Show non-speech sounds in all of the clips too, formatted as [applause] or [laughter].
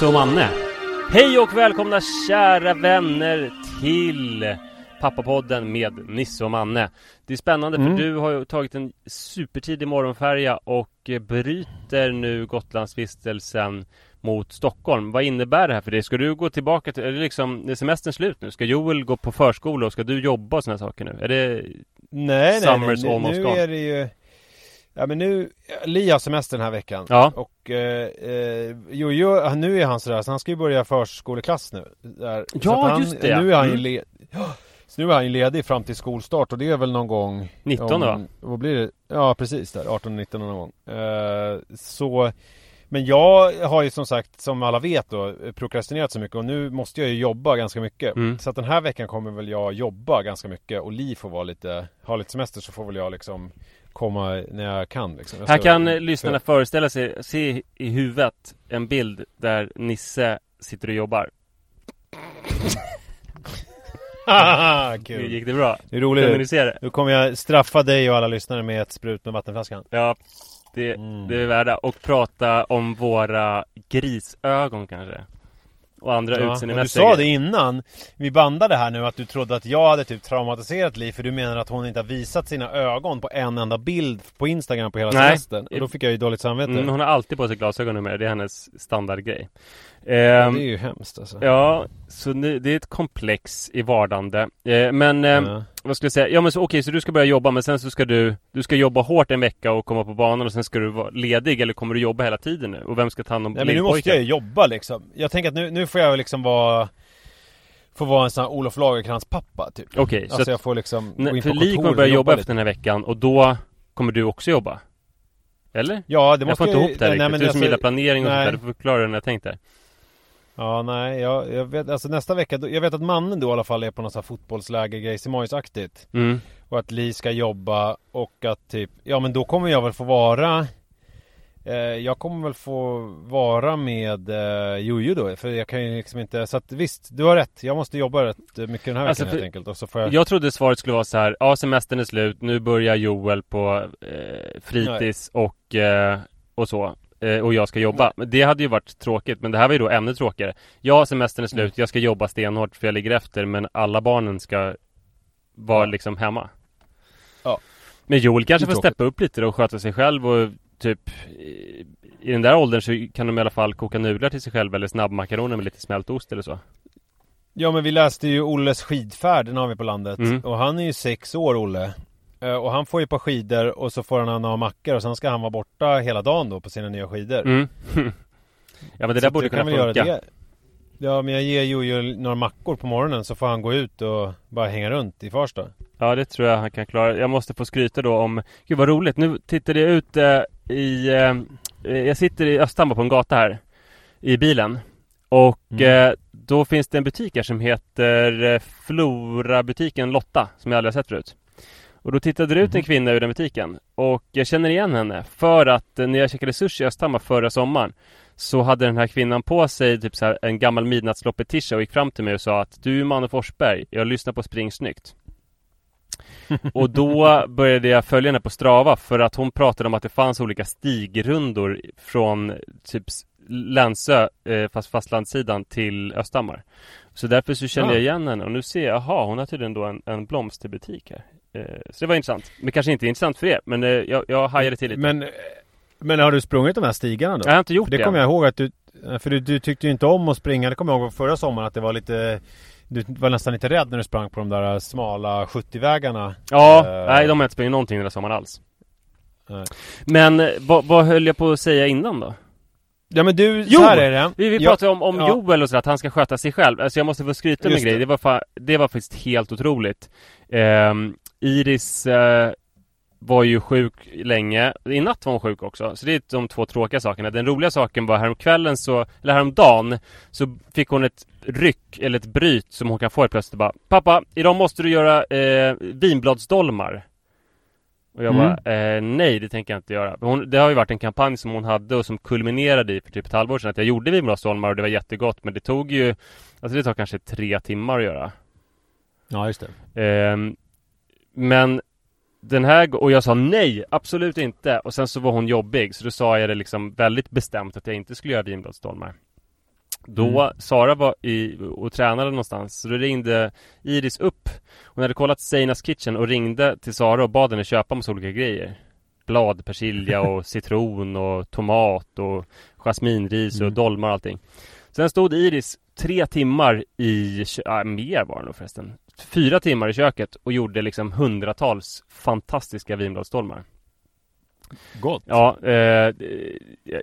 Nisse och Manne. Hej och välkomna kära vänner till Pappapodden med Nisse och Manne. Det är spännande mm. för du har ju tagit en supertidig morgonfärja och bryter nu Gotlandsvistelsen mot Stockholm. Vad innebär det här för dig? Ska du gå tillbaka till, är det liksom, är semestern slut nu? Ska Joel gå på förskola och ska du jobba och sådana saker nu? Är det Nej, nej, Summers nej. Nu, almost nu gone? är det ju Ja men nu, Li har semester den här veckan Ja. Och eh, eh, Jojo, nu är han sådär så han ska ju börja förskoleklass nu där. Ja, han, just det. Nu är han ju Mm. led... Så nu är han ju ledig fram till skolstart och det är väl någon gång 19 va? Vad blir det? Ja precis där, 18-19 någon gång eh, Så Men jag har ju som sagt, som alla vet då, prokrastinerat så mycket och nu måste jag ju jobba ganska mycket Mm. Så att den här veckan kommer väl jag jobba ganska mycket och Li får vara lite, ha lite semester så får väl jag liksom komma när jag kan liksom. Jag Här kan eh, lyssnarna föreställa sig, se i huvudet en bild där Nisse sitter och jobbar. Haha, Kul! gick det bra? Det är roligt? Nu kommer jag straffa dig och alla lyssnare med ett sprut med vattenflaskan Ja, det, Mm. det är värda. Och prata om våra grisögon kanske. Och andra Ja, och du utseendemässiga sa det innan vi bandade här nu att du trodde att jag hade typ traumatiserat Li för du menar att hon inte har visat sina ögon på en enda bild på Instagram på hela Nej. semestern och då fick jag ju dåligt samvete Mm, hon har alltid på sig glasögon numera, det är hennes standardgrej. Ja, Ehm, Det är ju hemskt alltså Ja, så nu, det är ett komplex i vardande. Eh, men eh, Ja. vad skulle jag säga? Ja men så okej, så du ska börja jobba men sen så ska du Du ska jobba hårt en vecka och komma på banan och sen ska du vara ledig eller kommer du jobba hela tiden nu? Och vem ska ta hand om Nej men nu måste jag ju jobba liksom Jag tänker att nu, nu får jag liksom vara Få vara en sån här Olof Lagercrantz pappa typ Okej, så Alltså jag får liksom gå nej, in för Li kommer börja jobba lite. efter den här veckan och då kommer du också jobba? Eller? Ja det jag måste får inte ihop det här nej, riktigt. men Du som alltså- gillar planering och nej. sånt där, du får förklara hur jag tänkt där. Ja nej jag, jag vet alltså nästa vecka Jag vet att mannen då i alla fall är på något sånt här fotbollsläger Grejsimojs-aktigt Mm. Och att Li ska jobba och att typ Ja men då kommer jag väl få vara eh, Jag kommer väl få vara med eh, Jojo då För jag kan ju liksom inte Så att visst, du har rätt Jag måste jobba rätt mycket den här Alltså, veckan helt enkelt Och så får jag Jag trodde svaret skulle vara så här, ja semestern är slut, nu börjar Joel på eh, fritids och, eh, och så. Eh, och jag ska jobba. Det hade ju varit tråkigt, men det här var ju då ännu tråkigare. Ja, semestern är slut, Mm. jag ska jobba stenhårt för jag ligger efter, men alla barnen ska vara liksom hemma. Ja. Men Joel kanske får steppa upp lite då och sköta sig själv och typ i, i den där åldern så kan de i alla fall koka nudlar till sig själv eller snabbmakaroner med lite smält ost eller så. Ja men vi läste ju Olles skidfärd, den har vi på landet Mm. Och han är ju sex år Olle Och han får ju ett par skidor och så får han några mackor och sen ska han vara borta hela dagen då på sina nya skidor Mm. [laughs] ja men det där borde kunna funka. Ja men jag ger Jojo några mackor på morgonen så får han gå ut och bara hänga runt i Farsta Ja det tror jag han kan klara. Jag måste få skryta då om Gud vad roligt, nu tittade jag ut eh, i eh, Jag sitter i Östhammar på en gata här I bilen Och Mm. eh, då finns det en butik här som heter eh, Flora-butiken Lotta Som jag aldrig har sett förut Och då tittade det ut en Mhm. kvinna ur den butiken Och jag känner igen henne För att eh, när jag käkade sushi i Östhammar förra sommaren Så hade den här kvinnan på sig typ så här, en gammal midnattsloppet-tisha och gick fram till mig och sa att Du är Manne Forsberg, jag lyssnar på Spring Snyggt [laughs] och då började jag följa henne på Strava för att hon pratade om att det fanns olika stigrundor från typ Länsö, eh, fast fastlandssidan till Östhammar. Så därför så kände Ja. jag igen henne och nu ser jag, aha, hon har tydligen då en, en blomsterbutik här. Eh, så det var intressant. Men kanske inte intressant för er, men eh, jag, jag hajade till lite. Men, men har du sprungit de här stigarna då? jag har inte gjort För det det. kommer jag ihåg att du För du, du tyckte ju inte om att springa Det kommer jag ihåg förra sommaren att det var lite Du var nästan lite rädd när du sprang på de där smala 70-vägarna Ja, Eh, nej de har inte sprungit någonting den här sommaren alls. Nej. Men eh, vad, vad höll jag på att säga innan då? Ja men du, Jo! så här är det Vi, vi Ja, pratade om, om ja. Joel och så att han ska sköta sig själv. Alltså jag måste få skryta med en grej. det. Var, fa- det var faktiskt helt otroligt. Ehm, Iris eh, var ju sjuk länge. I natt var hon sjuk också. Så det är de två tråkiga sakerna. Den roliga saken var häromkvällen så, eller häromdagen, så fick hon ett ryck, eller ett bryt som hon kan få helt plötsligt bara Pappa, idag måste du göra eh, vinbladsdolmar. Och jag Mm. bara, eh, nej det tänker jag inte göra. Hon, det har ju varit en kampanj som hon hade och som kulminerade i för typ ett halvår sedan att jag gjorde vinbladsdolmar och det var jättegott men det tog ju Alltså det tar kanske tre timmar att göra. Ja just det Ehm, men den här och jag sa nej, absolut inte. Och sen så var hon jobbig så då sa jag det liksom väldigt bestämt att jag inte skulle göra vinbladsdolmar. Då Mm. Sara var i, och tränade någonstans så då ringde Iris upp Hon hade kollat Seinas Kitchen och ringde till Sara och bad henne köpa massa olika grejer ärtblad, persilja och [laughs] citron och tomat och jasminris och Mm. dolmar och allting. Sen stod Iris tre timmar i, ja, mer var det nog förresten. Fyra timmar i köket och gjorde liksom hundratals fantastiska vinbladsdolmar. Gott. Ja, eh,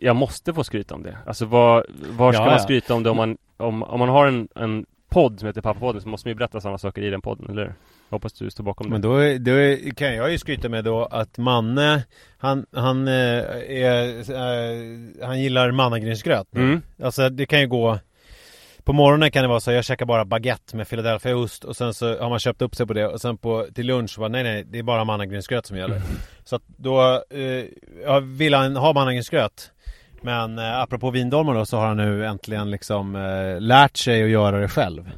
jag måste få skryta om det. Alltså vad, var ska Ja, man skryta om det om man, om, om man har en, en podd som heter Pappapodden så måste man ju berätta samma saker i den podden, eller hur? Hoppas du står bakom Men det. då, är- då är- kan jag ju skryta med då att Manne Han, han, eh, är, eh, han gillar mannagrynsgröt. Mm. Alltså det kan ju gå På morgonen kan det vara så jag käkar bara baguette med Philadelphiaost och sen så har man köpt upp sig på det och sen på, till lunch så bara nej nej det är bara mannagrynsgröt som gäller. Så att då eh, vill han ha mannagrynsgröt. Men eh, apropå vindolmar då så har han nu äntligen liksom eh, lärt sig att göra det själv.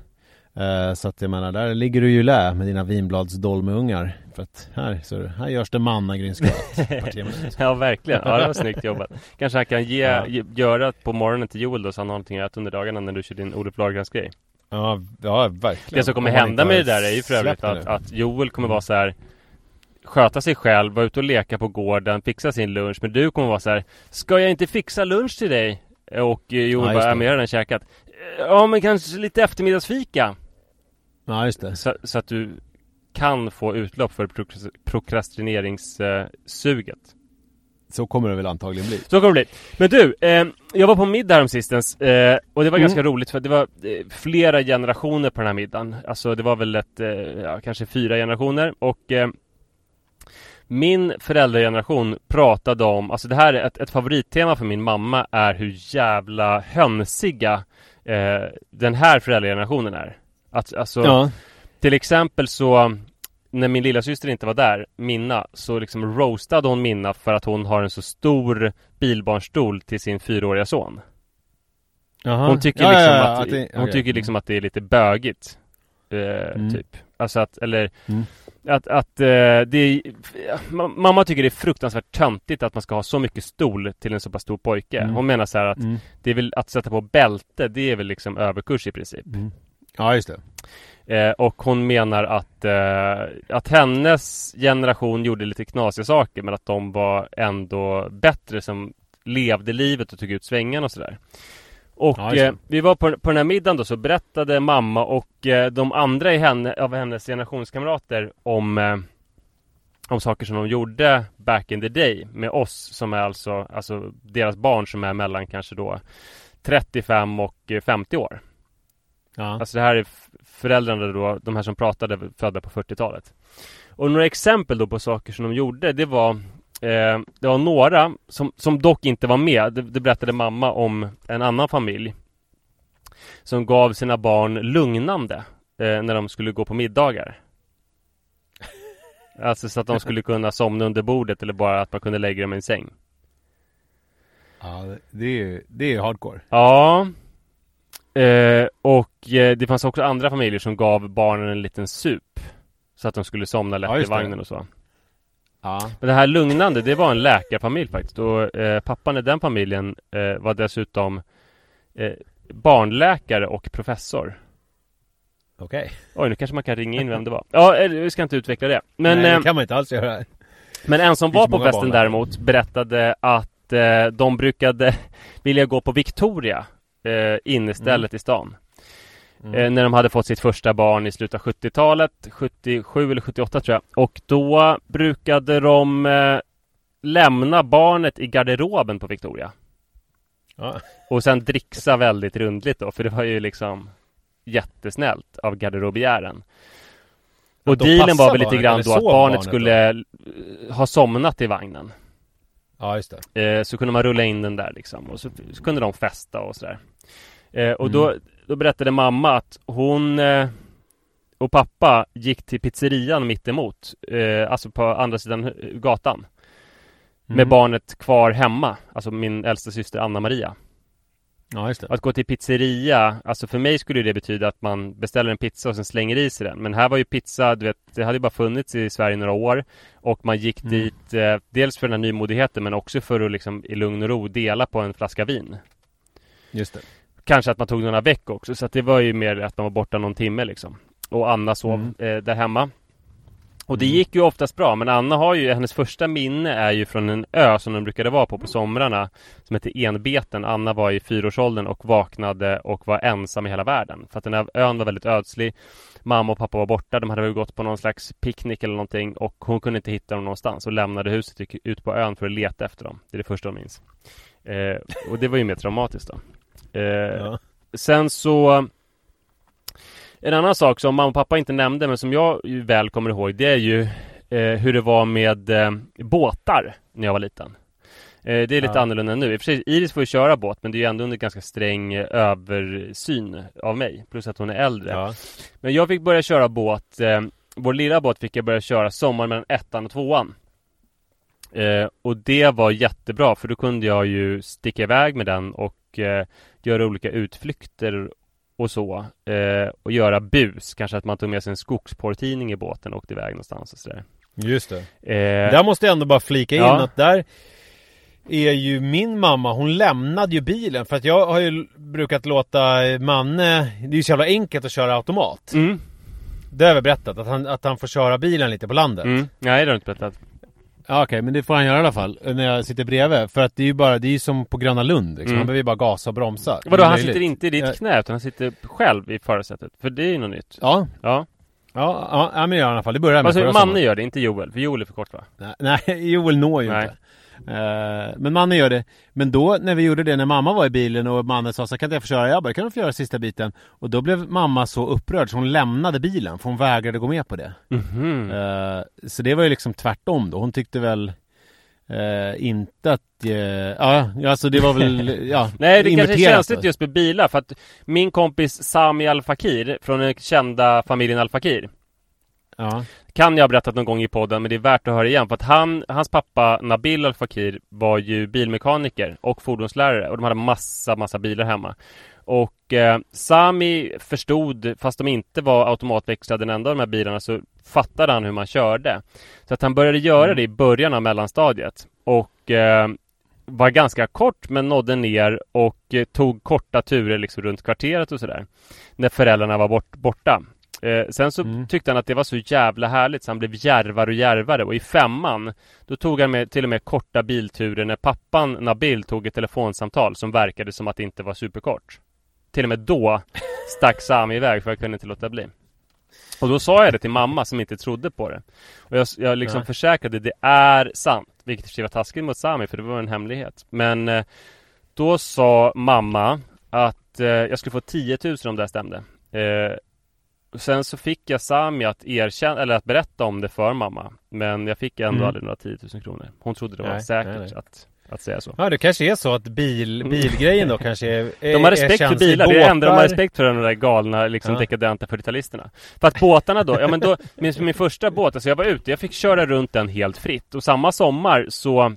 Eh, så att jag menar, där ligger du ju lä med dina vinbladsdolmeungar. För att här, så, här görs det mannagrynsgröt. [laughs] Ja verkligen, ja det var snyggt jobbat [laughs] Kanske han kan ge, Ja. ge, göra på morgonen till Joel då så han har någonting att äta under dagarna när du kör din Olof Lagercrantz grej Ja, ja verkligen. Det som kommer hända med det där är ju för övrigt att, att Joel kommer vara så här Sköta sig själv, vara ute och leka på gården, fixa sin lunch Men du kommer vara så här Ska jag inte fixa lunch till dig? Och eh, Joel Ja, bara, men jag har redan käkat Ja men kanske lite eftermiddagsfika Ja just det. så, så att du kan få utlopp för prokras- prokrastineringssuget Så kommer det väl antagligen bli. Så kommer det bli. Men du, eh, jag var på middag häromsistens eh, och det var Mm. ganska roligt för det var eh, flera generationer på den här middagen. Alltså det var väl ett, eh, ja, kanske fyra generationer och eh, min föräldrageneration pratade om, alltså det här är ett, ett favorittema för min mamma är hur jävla hönsiga eh, den här föräldragenerationen är. Att, alltså, Ja. till exempel så när min lilla syster inte var där, Minna, så liksom roastade hon Minna för att hon har en så stor bilbarnstol till sin fyraåriga son. Jaha. Hon tycker Ja, ja, liksom ja, att, det- hon okej. tycker liksom att det är lite bögigt. Eh, Mm. Typ. Alltså att, eller Mm. att, att eh, det är, ma- Mamma tycker det är fruktansvärt töntigt att man ska ha så mycket stol till en så pass stor pojke. Mm. Hon menar så här att Mm. det är väl att sätta på bälte, det är väl liksom överkurs i princip. Ja just det. Eh, och hon menar att, eh, att hennes generation gjorde lite knasiga saker men att de var ändå bättre som levde livet och tog ut svängarna och sådär. Och Ja, eh, vi var på, på den här middagen då så berättade mamma och eh, de andra i henne, av hennes generationskamrater om eh, om saker som de gjorde back in the day med oss som är alltså, alltså deras barn som är mellan kanske då 35 och eh, 50 år. Ja. Alltså det här är föräldrarna då, de här som pratade, födda på 40-talet. Och några exempel då på saker som de gjorde, det var eh, Det var några som, som dock inte var med, det, det berättade mamma om en annan familj Som gav sina barn lugnande eh, när de skulle gå på middagar [laughs] Alltså så att de skulle kunna somna under bordet eller bara att man kunde lägga dem i en säng ja det- är ju det är ju hardcore. Ja eh, Och eh, det fanns också andra familjer som gav barnen en liten sup. Så att de skulle somna lätt Ja, i vagnen och så. Ja. Men det här lugnande, det var en läkarfamilj faktiskt. Och eh, pappan i den familjen eh, var dessutom barnläkare och professor. Okej. Oj, nu kanske man kan ringa in vem det var. Ja, vi ska inte utveckla det. Men, Nej, det kan man inte alls göra. men en som var på festen däremot berättade att de brukade vilja gå på Victoria eh, innestället i stan. Mm. eh, När de hade fått sitt första barn i slutet av 70-talet 77 eller 78 tror jag. Och då brukade de eh, lämna barnet i garderoben på Victoria. Ja. Och sen dricksa väldigt rundligt då För det var ju liksom Jättesnällt av garderobiären Och de dealen var väl lite grann då att barnet barnet skulle eh, ha somnat i vagnen ja, just det. eh, Så kunde man rulla in den där liksom Och så, så kunde de festa och sådär eh, Och då, då berättade mamma att hon eh, och pappa gick till pizzerian mittemot eh, Alltså på andra sidan gatan Med Mm. barnet kvar hemma Alltså min äldsta syster Anna-Maria Ja. Att gå till pizzeria Alltså för mig skulle det betyda att man beställer en pizza och sen slänger i sig den Men här var ju pizza, du vet Det hade ju bara funnits i Sverige några år Och man gick Mm. dit eh, Dels för den här nymodigheten men också för att liksom i lugn och ro dela på en flaska vin Just det. Kanske att man tog några veck också så att det var ju mer att man var borta någon timme liksom Och Anna sov Mm. eh, där hemma Och det gick ju oftast bra, men Anna har ju, hennes första minne är ju från en ö som de brukade vara på på somrarna Som heter Enbeten. Anna var i fyraårsåldern och vaknade och var ensam i hela världen. För att den här ön var väldigt ödslig Mamma och pappa var borta, de hade väl gått på någon slags picknick eller någonting och hon kunde inte hitta dem någonstans och lämnade huset gick ut på ön för att leta efter dem. Det är det första hon minns. Eh, och det var ju mer traumatiskt då. Eh, Ja. Sen så En annan sak som mamma och pappa inte nämnde men som jag väl kommer ihåg det är ju eh, hur det var med eh, båtar när jag var liten. Eh, det är lite Ja. annorlunda nu. I och för sig, Iris får ju köra båt men det är ju ändå under ganska sträng eh, översyn av mig. Plus att hon är äldre. Ja. Men jag fick börja köra båt eh, Vår lilla båt fick jag börja köra sommaren mellan ettan och tvåan eh, Och det var jättebra för då kunde jag ju sticka iväg med den och eh, Göra olika utflykter och så eh, Och göra bus Kanske att man tog med sig en skogsporrtidning i båten och åkte iväg någonstans och sådär Just det. eh, Där måste jag ändå bara flika in Ja. att där är ju min mamma, hon lämnade ju bilen för att jag har ju brukat låta Manne, det är ju så jävla enkelt att köra automat. mm, Det har jag berättat, att han, att han får köra bilen lite på landet. mm, Nej det har du inte berättat Ja, Okej, men det får han göra i alla fall när jag sitter bredvid. För att det är ju bara, det är ju som på Gröna Lund liksom. Mm. Han behöver ju bara gasa och bromsa. Vadå han sitter inte i ditt Ja. knä utan han sitter själv i förarsätet För det är ju något nytt Ja, Ja, ja, ja, men i alla fall. Det börjar med alltså Manne gör det, inte Joel, för Joel är för kort va? Nej, Nej, [laughs] Joel når ju Nej. inte. Eh, men Manne gör det. Men då när vi gjorde det, när mamma var i bilen och Manne sa så kan inte jag få köra? Jag bara, kan du få göra sista biten? Och då blev mamma så upprörd så hon lämnade bilen för hon vägrade gå med på det. Mhm. Eh, så det var ju liksom tvärtom då. Hon tyckte väl eh, inte att, eh, ja alltså det var väl, [laughs] ja Nej det kanske är känsligt just med bilar för att Min kompis Sami Al Fakir från den kända familjen Al Fakir Ja, kan jag ha berättat någon gång i podden men det är värt att höra igen för att han, hans pappa Nabil Al Fakir var ju bilmekaniker och fordonslärare och de hade massa, massa bilar hemma och eh, Sami förstod, fast de inte var automatväxlade den enda av de här bilarna så fattade han hur man körde. Så att han började göra det i början av mellanstadiet. Och eh, var ganska kort men nådde ner och eh, tog korta turer liksom runt kvarteret och sådär. När föräldrarna var bort, borta. Eh, sen så Mm. tyckte han att det var så jävla härligt så han blev järvare och järvare. Och i femman Då tog han med, till och med korta bilturer när pappan Nabil tog ett telefonsamtal som verkade som att det inte var superkort. Till och med då stack Sami iväg för jag kunde inte låta bli. Och då sa jag det till mamma som inte trodde på det. Och jag, jag liksom Nej. försäkrade det är sant. Vilket i och för sig var taskigt mot Sami för det var en hemlighet. Men eh, Då sa mamma att eh, jag skulle få 10 000 om det här stämde. Eh, Sen så fick jag Sami att erkänna, eller att berätta om det för mamma Men jag fick ändå Mm. aldrig några 10 000 kronor Hon trodde det var Nej, säkert nej, nej. Att, att säga så ja det kanske är så att bil, bilgrejen då kanske är, [laughs] är Mm. de har respekt för bilar, det är det enda de har Båtar- respekt för de där galna liksom Ja. dekadenta 40-talisterna För att båtarna då, ja men då, min, min första båt, alltså jag var ute, jag fick köra runt den helt fritt Och samma sommar så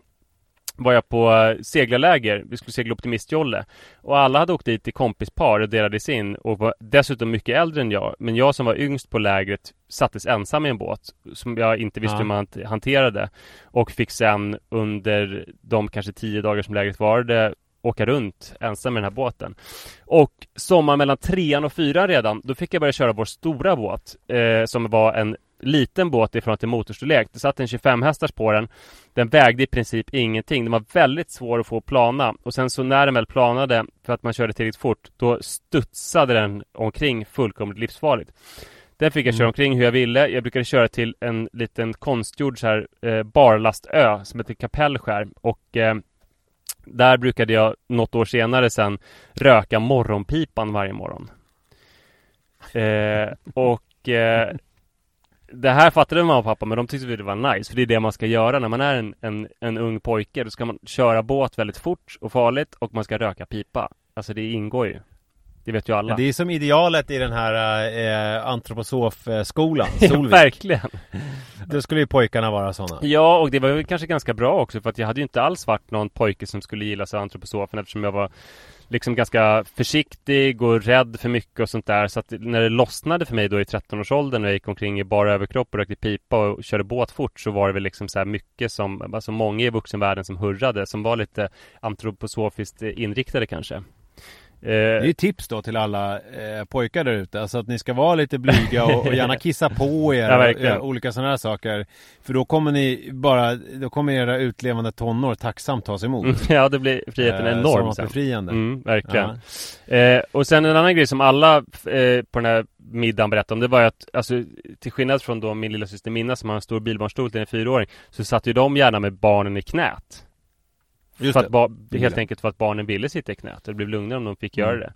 var jag på eh, seglarläger, vi skulle segla Optimistjolle Och alla hade åkt dit i kompispar och delades in och var dessutom mycket äldre än jag. Men jag som var yngst på lägret sattes ensam i en båt Som jag inte visste Ja. hur man hant- hanterade Och fick sen under de kanske tio dagar som lägret varade Åka runt ensam med den här båten. Och sommar mellan trean och fyran redan Då fick jag börja köra vår stora båt eh, Som var en liten båt ifrån till motorstorlek. Det satt en 25 hästars på den. Den vägde i princip ingenting. Den var väldigt svår att få plana. Och sen så när den väl planade För att man körde tillräckligt fort Då studsade den omkring fullkomligt livsfarligt. Den fick jag köra Mm. omkring hur jag ville. Jag brukade köra till en liten konstgjord så här eh, barlastö Som heter Kapellskär. Och eh, där brukade jag något år senare sen röka morgonpipan varje morgon. Eh, och eh, det här fattade mamma och pappa men de tyckte det var nice för det är det man ska göra när man är en, en, en ung pojke. Då ska man köra båt väldigt fort och farligt och man ska röka pipa. Alltså det ingår ju. Det vet ju alla. Ja, det är som idealet i den här eh, antroposofskolan, [laughs] Ja, Solvik. verkligen. Då skulle ju pojkarna vara sådana. Ja, och det var väl kanske ganska bra också för att jag hade ju inte alls varit någon pojke som skulle gilla sig antroposofen eftersom jag var liksom ganska försiktig och rädd för mycket och sånt där. Så att när det lossnade för mig då i 13-årsåldern och jag gick omkring i bara överkropp och rökte pipa och körde båt fort så var det väl liksom så här mycket som, alltså många i vuxenvärlden som hurrade som var lite antroposofiskt inriktade kanske. Det är ju tips då till alla eh, pojkar där ute, alltså att ni ska vara lite blyga och, och gärna [laughs] kissa på er Ja, och verkligen. göra olika sådana här saker. För då kommer ni bara, då kommer era utlevande tonår tacksamt tas emot. ja, det blir friheten Eh, enorm sen. befriande. Mm, verkligen. Eh, och sen en annan grej som alla eh, på den här middagen berättade om Det var ju att, alltså till skillnad från då min lilla syster Minna som har en stor bilbarnstol till en fyraåring Så satt ju de gärna med barnen i knät Just för att Det Helt enkelt för att barnen ville sitta i knät och det blev lugnare om de fick Mm. göra det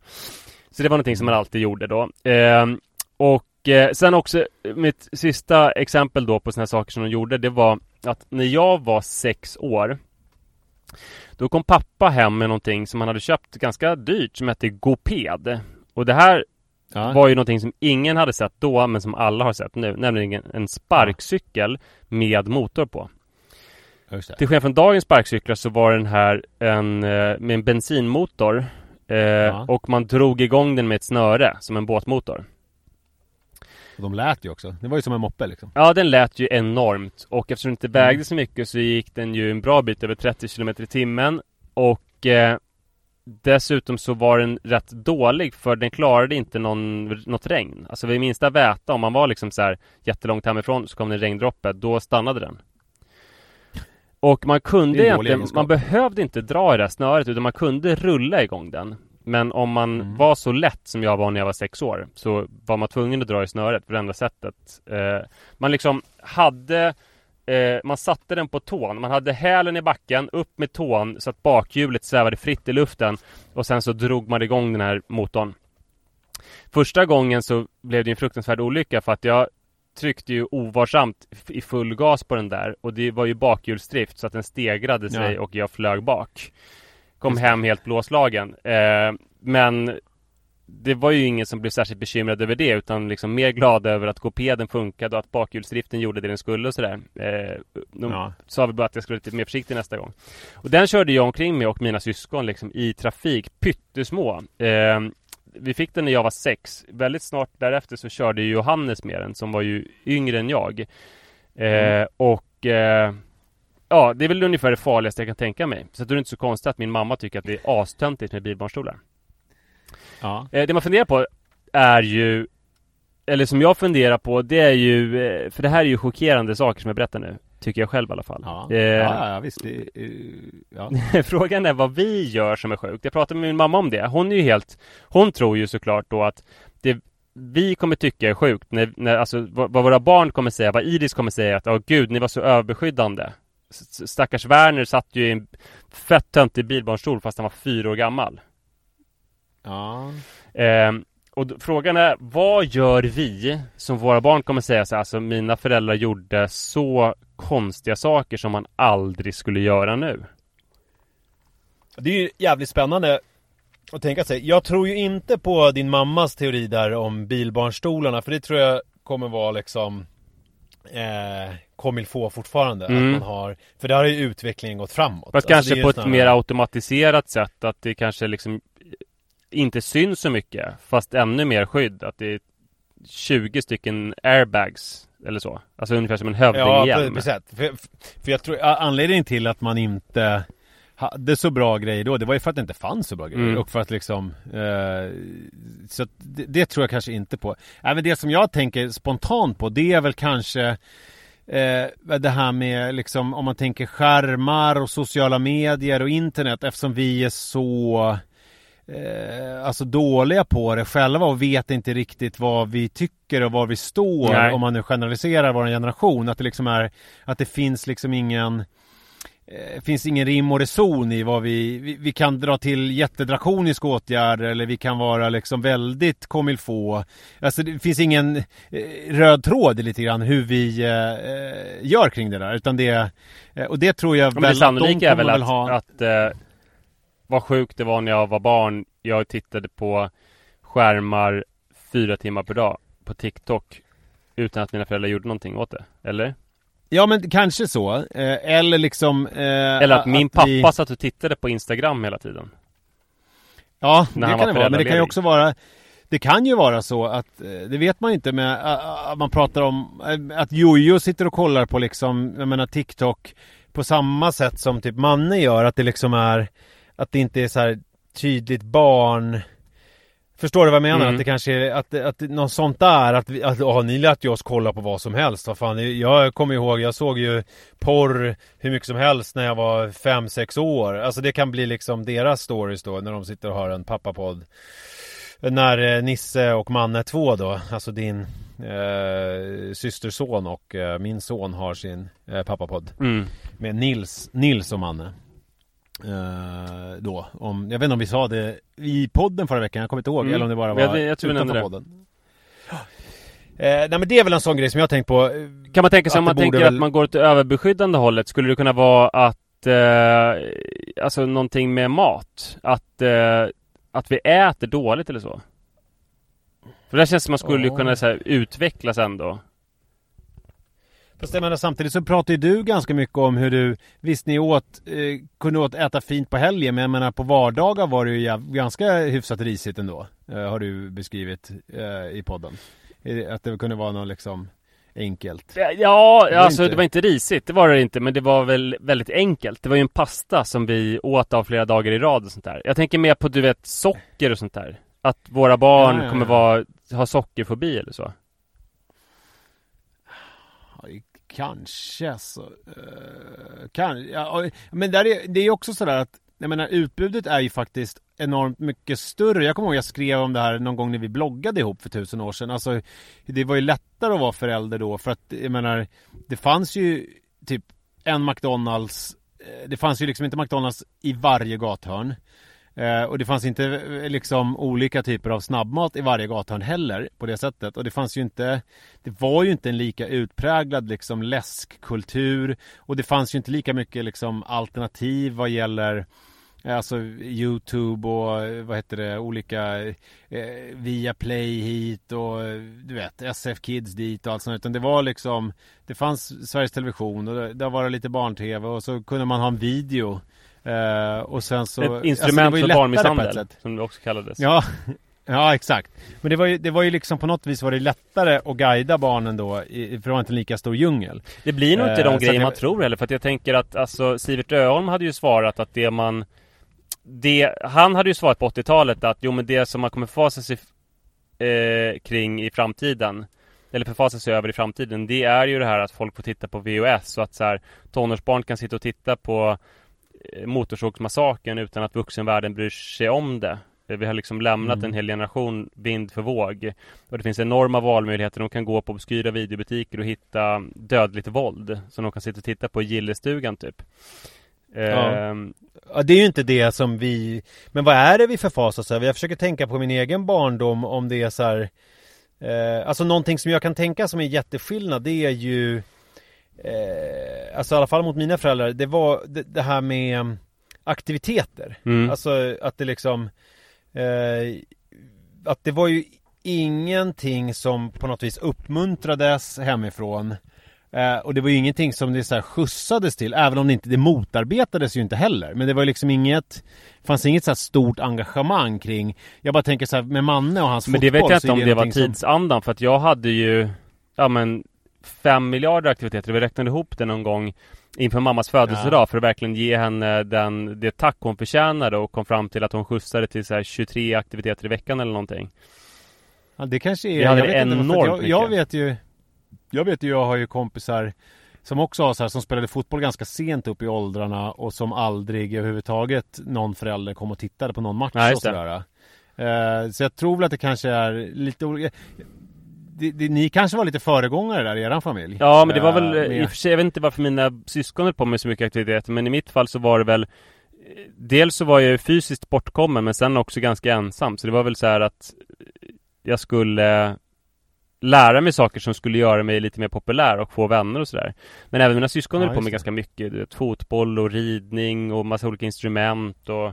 Så det var någonting som man alltid gjorde då Ehm, Och eh, sen också Mitt sista exempel då på sådana här saker som de gjorde Det var att när jag var sex år Då kom pappa hem med någonting som han hade köpt ganska dyrt som hette Goped Och det här Ja. var ju någonting som ingen hade sett då men som alla har sett nu Nämligen en sparkcykel med motor på. Till skillnad från dagens sparkcyklar så var den här en, eh, med en bensinmotor eh, Och man drog igång den med ett snöre som en båtmotor. Och de lät ju också. Det var ju som en moppe liksom. Ja den lät ju enormt. Och eftersom den inte vägde så mycket så gick den ju en bra bit över 30 km i timmen. Och eh, Dessutom så var den rätt dålig för den klarade inte någon, något regn. Alltså vid minsta väta om man var liksom så här jättelångt hemifrån så kom det en regndroppe, då stannade den Och man kunde egentligen, egenskap. man behövde inte dra i det här snöret utan man kunde rulla igång den Men om man Mm. var så lätt som jag var när jag var sex år Så var man tvungen att dra i snöret på det enda sättet eh, Man liksom hade eh, Man satte den på tån Man hade hälen i backen, upp med tån så att bakhjulet svävade fritt i luften Och sen så drog man igång den här motorn Första gången så blev det en fruktansvärd olycka för att jag tryckte ju ovarsamt i full gas på den där och det var ju bakhjulsdrift så att den stegrade sig Ja. och jag flög bak. Kom Just hem helt blåslagen. Eh, men det var ju ingen som blev särskilt bekymrad över det utan liksom mer glad över att kopeden funkade och att bakhjulsdriften gjorde det den skulle och sådär. Eh, de Ja. sa väl bara att jag skulle vara lite mer försiktig nästa gång. Och den körde jag omkring med och mina syskon liksom i trafik, pyttesmå. Eh, vi fick den när jag var sex. Väldigt snart därefter så körde ju Johannes med den som var ju yngre än jag. Eh, Och eh, Ja, det är väl ungefär det farligaste jag kan tänka mig. Så då är det inte så konstigt att min mamma tycker att det är astöntigt med bilbarnstolar. Ja. Eh, det man funderar på är ju Eller som jag funderar på det är ju eh, För det här är ju chockerande saker som jag berättar nu Tycker jag själv i alla fall Ja, Eh, ja, ja visst. Det, eh, ja. [laughs] Frågan är vad vi gör som är sjukt. Jag pratade med min mamma om det. Hon är ju helt Hon tror ju såklart då att det vi kommer tycka är sjukt när, när alltså vad, vad våra barn kommer säga, vad Iris kommer säga att åh gud, ni var så överbeskyddande. Stackars Werner satt ju i en fett töntig bilbarnstol fast han var fyra år gammal. ja. Ehm, och frågan är, vad gör vi som våra barn kommer säga så här, alltså mina föräldrar gjorde så konstiga saker som man aldrig skulle göra nu. Det är ju jävligt spännande att tänka sig. Jag tror ju inte på din mammas teori där om bilbarnstolarna, för det tror jag kommer vara liksom eh, comme få fortfarande. Mm. Att man har, för där har ju utvecklingen gått framåt. Fast Alltså, kanske på ett här- mer automatiserat sätt att det kanske liksom inte syns så mycket fast ännu mer skydd att det är 20 stycken airbags eller så. Alltså ungefär som en Ja, hövdinghjälm. precis. För, för jag tror anledningen till att man inte hade så bra grejer då, det var ju för att det inte fanns så bra grejer. Mm. Och för att liksom eh, Så att det, det tror jag kanske inte på. Även det som jag tänker spontant på, det är väl kanske eh, det här med liksom om man tänker skärmar och sociala medier och internet eftersom vi är så eh, alltså dåliga på det själva och vet inte riktigt vad vi tycker och var vi står Nej. om man nu generaliserar vår generation. Att det liksom är att det finns liksom ingen eh, finns ingen rim och reson i vad vi, vi, vi kan dra till jättedrakoniska åtgärder eller vi kan vara liksom väldigt komilfå. Alltså det finns ingen eh, röd tråd i lite grann hur vi eh, gör kring det där utan det eh, och det tror jag Ja, men det väl sannolika är väl att, ha att eh, vad sjukt det var när jag var barn. Jag tittade på skärmar fyra timmar per dag på TikTok utan att mina föräldrar gjorde någonting åt det. Eller? Ja men kanske så. Eh, eller liksom... Eh, Eller att min pappa vi- satt och tittade på Instagram hela tiden. Ja, det kan det vara. Men det kan ju också vara... Det kan ju vara så att, eh, det vet man ju inte med, äh, man pratar om äh, att Jojo sitter och kollar på liksom, jag menar TikTok på samma sätt som typ Manne gör, att det liksom är, att det inte är så här tydligt barn Förstår du vad jag menar? Mm. Att det kanske är, att, att något sånt där, att, vi, att oh, ni lät ju oss kolla på vad som helst. Vad fan, jag kommer ihåg, jag såg ju porr hur mycket som helst när jag var 5-6 år. Alltså det kan bli liksom deras stories då, när de sitter och har en pappapodd. När eh, Nisse och Manne 2 då, alltså din eh, systerson och eh, min son har sin eh, pappapodd. Mm. Med Nils, Nils och Manne. Eh, då, om, jag vet inte om vi sa det i podden förra veckan, jag kommer inte ihåg, Mm. eller om det bara var Jag- jag tror utanför det. podden. Eh, nej men det är väl en sån grej som jag har tänkt på. eh, Kan man tänka sig Att om man tänker väl- att man går åt det överbeskyddande hållet Skulle det kunna vara att eh, Alltså någonting med mat Att eh, Att vi äter dåligt eller så För det känns som man skulle Ja. kunna så här, utvecklas ändå Fast jag menar samtidigt så pratar ju du ganska mycket om hur du Visst ni åt, eh, kunde åt äta fint på helgen men jag menar på vardagar var det ju ganska hyfsat risigt ändå eh, Har du beskrivit eh, i podden. Att det kunde vara något liksom enkelt. Ja, Ja, alltså inte- det var inte risigt, det var det inte Men det var väl väldigt enkelt. Det var ju en pasta som vi åt av flera dagar i rad och sånt där. Jag tänker mer på du vet socker och sånt där. Att våra barn Ja, ja, kommer vara Ha sockerfobi eller så Kanske så. Uh, kan, ja, men där är, det är också sådär att jag menar utbudet är ju faktiskt enormt mycket större. Jag kommer ihåg jag skrev om det här någon gång när vi bloggade ihop för tusen år sedan. Alltså det var ju lättare att vara förälder då för att jag menar det fanns ju typ en McDonalds eh, det fanns ju liksom inte McDonalds i varje gathörn. Eh, och det fanns inte eh, liksom olika typer av snabbmat i varje gathörn heller på det sättet. Och det fanns ju inte Det var ju inte en lika utpräglad liksom läskkultur Och det fanns ju inte lika mycket liksom alternativ vad gäller eh, Alltså Youtube och eh, vad heter det olika eh, Via Play hit och du vet SF Kids dit och allt sånt utan det var liksom Det fanns Sveriges Television och det, där var det lite barn-tv och så kunde man ha en video eh, och sen så Ett alltså, det instrument ju för barnmisshandel. Som det också kallades Ja, [laughs] ja exakt. Men det var, ju, det var ju liksom på något vis var det lättare att guida barnen då i, för det var inte en lika stor djungel. Det blir nog inte Eh, de att grejer jag- man tror heller för att jag tänker att alltså Sivert Öholm hade ju svarat att det man det, Han hade ju svarat på 80-talet att jo men det som man kommer förfasa sig eh, kring i framtiden Eller förfasa sig över i framtiden Det är ju det här att folk får titta på VHS och att så här tonårsbarn kan sitta och titta på eh, Motorsågsmassakern utan att vuxenvärlden bryr sig om det vi har liksom lämnat Mm. en hel generation vind för våg Och det finns enorma valmöjligheter. De kan gå på obskyra videobutiker och hitta dödligt våld Som de kan sitta och titta på i gillestugan typ Ja. Ehm, Ja, det är ju inte det som vi... Men vad är det vi förfasas över? Jag försöker tänka på min egen barndom om det är så här... Eh, alltså någonting som jag kan tänka som är jätteskillnad det är ju... Eh, alltså i alla fall mot mina föräldrar. Det var det, det här med mm, aktiviteter. mm. Alltså att det liksom eh, Att det var ju ingenting som på något vis uppmuntrades hemifrån eh, Och det var ju ingenting som det så här skjutsades till Även om det inte det motarbetades ju inte heller Men det var ju liksom inget fanns inget så här stort engagemang kring Jag bara tänker så här med Manne och hans Men det fotboll vet jag inte om det var någonting som- tidsandan för att jag hade ju Ja men Fem miljarder aktiviteter, vi räknade ihop det någon gång Inför mammas födelsedag för att verkligen ge henne den, det tack hon förtjänade och kom fram till att hon skjutsade till så här 23 aktiviteter i veckan eller någonting. Ja det kanske är Vi hade jag det vet inte, enormt jag, jag vet ju Jag vet ju, jag har ju kompisar Som också har så här, som spelade fotboll ganska sent upp i åldrarna Och som aldrig överhuvudtaget Någon förälder kom och tittade på någon match Nej, och sådär. Eh, Så jag tror väl att det kanske är lite olika det, det, Ni kanske var lite föregångare där i eran familj? Ja men det var väl Eh, i med- och för sig, jag vet inte varför mina syskon höll på med så mycket aktiviteter Men i mitt fall så var det väl eh, Dels så var jag ju fysiskt bortkommen men sen också ganska ensam Så det var väl så här att Jag skulle Lära mig saker som skulle göra mig lite mer populär och få vänner och sådär Men även mina syskon Ja, höll på med ganska mycket du vet, Fotboll och ridning och massa olika instrument och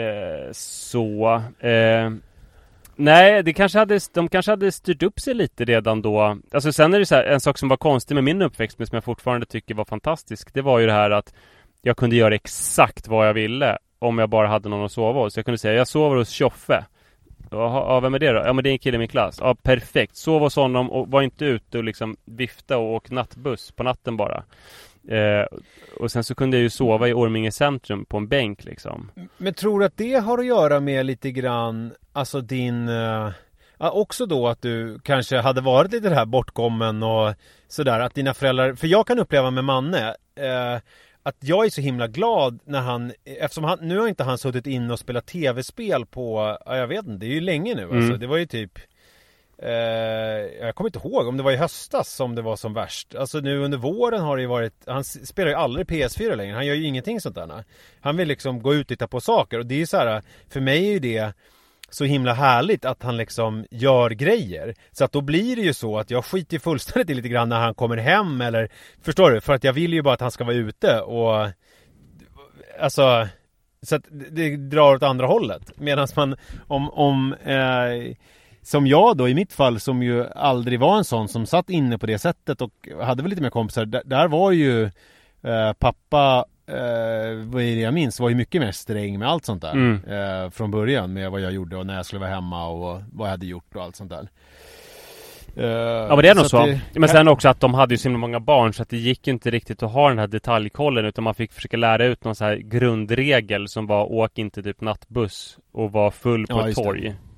eh, Så eh, Nej, det kanske hade, de kanske hade styrt upp sig lite redan då. Alltså sen är det så här, en sak som var konstig med min uppväxt men som jag fortfarande tycker var fantastisk Det var ju det här att Jag kunde göra exakt vad jag ville Om jag bara hade någon att sova hos. Jag kunde säga, jag sover hos Tjoffe. Jaha, ja, vem är det då? Ja men det är en kille i min klass. Ja perfekt, sov hos honom och var inte ute och liksom vifta och åk nattbuss på natten bara. Eh, och sen så kunde jag ju sova i Orminge centrum på en bänk liksom. Men tror du att det har att göra med lite grann, alltså din eh, också då att du kanske hade varit lite här bortkommen och sådär att dina föräldrar, för jag kan uppleva med Manne eh, att jag är så himla glad när han, eftersom han, nu har inte han suttit inne och spelat tv-spel på, ja, jag vet inte, det är ju länge nu alltså. mm. Det var ju typ eh, Jag kommer inte ihåg om det var i höstas som det var som värst. Alltså nu under våren har det ju varit, han spelar ju aldrig PS4 längre, han gör ju ingenting sånt där. Han vill liksom gå ut och titta på saker och det är ju så här, för mig är ju det så himla härligt att han liksom gör grejer. Så att då blir det ju så att jag skiter ju fullständigt i lite grann när han kommer hem eller Förstår du? För att jag vill ju bara att han ska vara ute och Alltså Så att det drar åt andra hållet. Medan man om, om eh, som jag då i mitt fall som ju aldrig var en sån som satt inne på det sättet och hade väl lite mer kompisar. Där, där var ju eh, pappa eh, vad är det jag minns, var ju mycket mer sträng med allt sånt där. Mm. Eh, från början med vad jag gjorde och när jag skulle vara hemma och vad jag hade gjort och allt sånt där. Uh, ja men det är nog så. Det, men sen också att de hade ju så himla många barn så att det gick inte riktigt att ha den här detaljkollen utan man fick försöka lära ut någon så här grundregel som var åk inte typ nattbuss och var full på ja, ett torg. Det.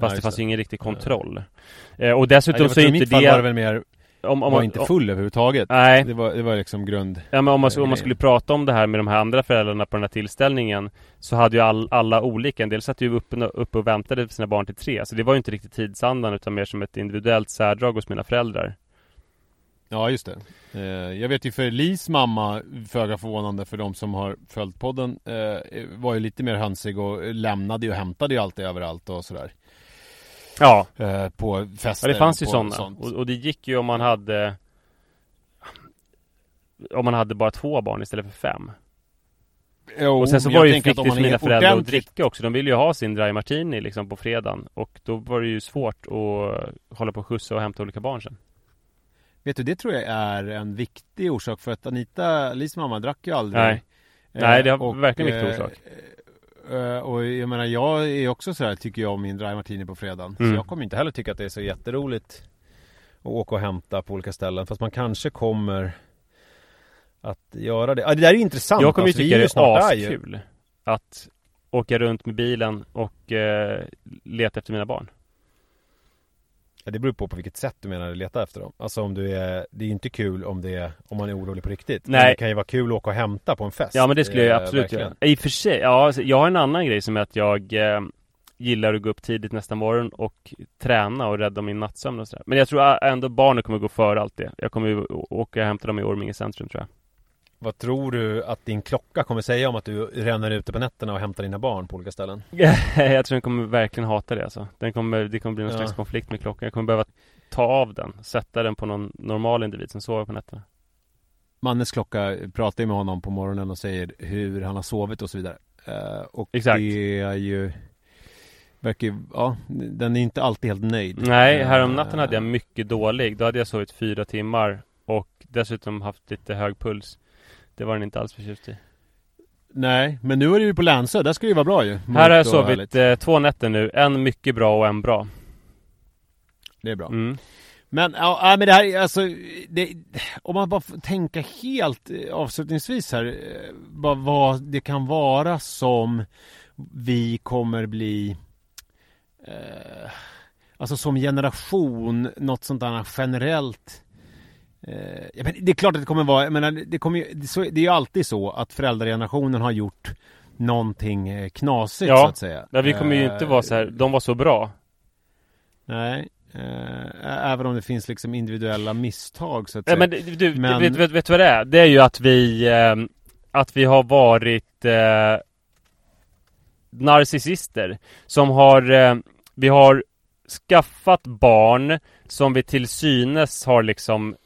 Fast ja, det fanns det. ju ingen riktig kontroll. Uh, och dessutom Nej, så är inte det... Var det väl mer om, om var man, inte full om, överhuvudtaget. Nej. Det var, det var liksom grund... Ja men om man, om man skulle prata om det här med de här andra föräldrarna på den här tillställningen Så hade ju all, alla olika. En del satt ju uppe, uppe och väntade för sina barn till tre. Så det var ju inte riktigt tidsandan utan mer som ett individuellt särdrag hos mina föräldrar. Ja just det. Eh, jag vet ju för Lis mamma, föga förvånande för de som har följt podden, eh, var ju lite mer hönsig och lämnade ju och hämtade ju alltid överallt och sådär. Ja. Eh, på fester. Ja, det fanns ju sådana. Och, och, det gick ju om man hade om man hade bara två barn istället för fem. Jo, och sen så var det ju, fick det mina föräldrar ordentligt... att dricka också. De ville ju ha sin dry martini liksom på fredagen. Och då var det ju svårt att hålla på och skjutsa och hämta olika barn sen. Vet du, det tror jag är en viktig orsak för att Anita, Lis mamma, drack ju aldrig. Nej, Nej det är verkligen en viktig orsak. Eh, och jag menar jag är också sådär tycker jag om min dry martini på fredagen. Mm. Så jag kommer inte heller tycka att det är så jätteroligt Att åka och hämta på olika ställen. Fast man kanske kommer Att göra det. Ja, det där är intressant. Jag kommer alltså, ju tycka det är askul. Att åka runt med bilen och uh, leta efter mina barn. Det beror på på vilket sätt du menar att leta efter dem. Alltså om du är Det är ju inte kul om det är Om man är orolig på riktigt. Nej. Men det kan ju vara kul att åka och hämta på en fest. Ja men det skulle jag absolut göra. I och för sig, ja alltså, jag har en annan grej som är att jag eh, Gillar att gå upp tidigt nästa morgon och träna och rädda min nattsömn och sådär. Men jag tror ändå barnen kommer gå före allt det. Jag kommer ju åka och hämta dem i Orminge centrum tror jag. Vad tror du att din klocka kommer säga om att du ränner ute på nätterna och hämtar dina barn på olika ställen? [laughs] jag tror den kommer verkligen hata det alltså. Den kommer, det kommer bli någon ja. slags konflikt med klockan. Jag kommer behöva ta av den, sätta den på någon normal individ som sover på nätterna. Mannes klocka pratar ju med honom på morgonen och säger hur han har sovit och så vidare. Uh, och Exakt. det är ju Verkar ja, den är inte alltid helt nöjd. Nej, härom natten hade jag mycket dålig. Då hade jag sovit fyra timmar och dessutom haft lite hög puls. Det var den inte alls förtjust i. Nej, men nu är det ju på Länsö. Där ska det ju vara bra ju. Här har jag sovit eh, två nätter nu. En mycket bra och en bra. Det är bra. Mm. Men, ja, men det här, alltså, det, om man bara får tänka helt eh, avslutningsvis här, eh, vad, vad det kan vara som vi kommer bli, eh, alltså som generation, något sånt där generellt Eh, men det är klart att det kommer vara, jag menar, det, kommer ju, det är ju alltid så att föräldragenerationen har gjort någonting eh, knasigt ja, så att säga. Ja, vi kommer ju inte vara så här, de var så bra. Nej, eh, även om det finns liksom individuella misstag så att säga. men du, men... Vet, vet, vet du vad det är? Det är ju att vi, eh, att vi har varit eh, narcissister som har, eh, vi har skaffat barn som vi till synes har liksom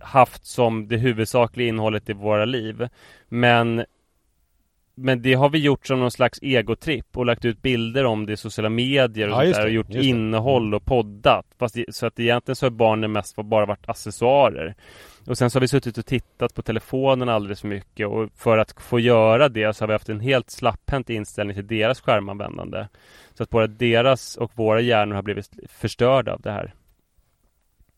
haft som det huvudsakliga innehållet i våra liv. Men men det har vi gjort som någon slags egotripp och lagt ut bilder om det i sociala medier och, ja, där, och gjort innehåll och poddat. Fast det, så att egentligen så har barnen mest bara varit accessoarer. Och sen så har vi suttit och tittat på telefonen alldeles för mycket och för att få göra det så har vi haft en helt slapphänt inställning till deras skärmanvändande. Så att både deras och våra hjärnor har blivit förstörda av det här.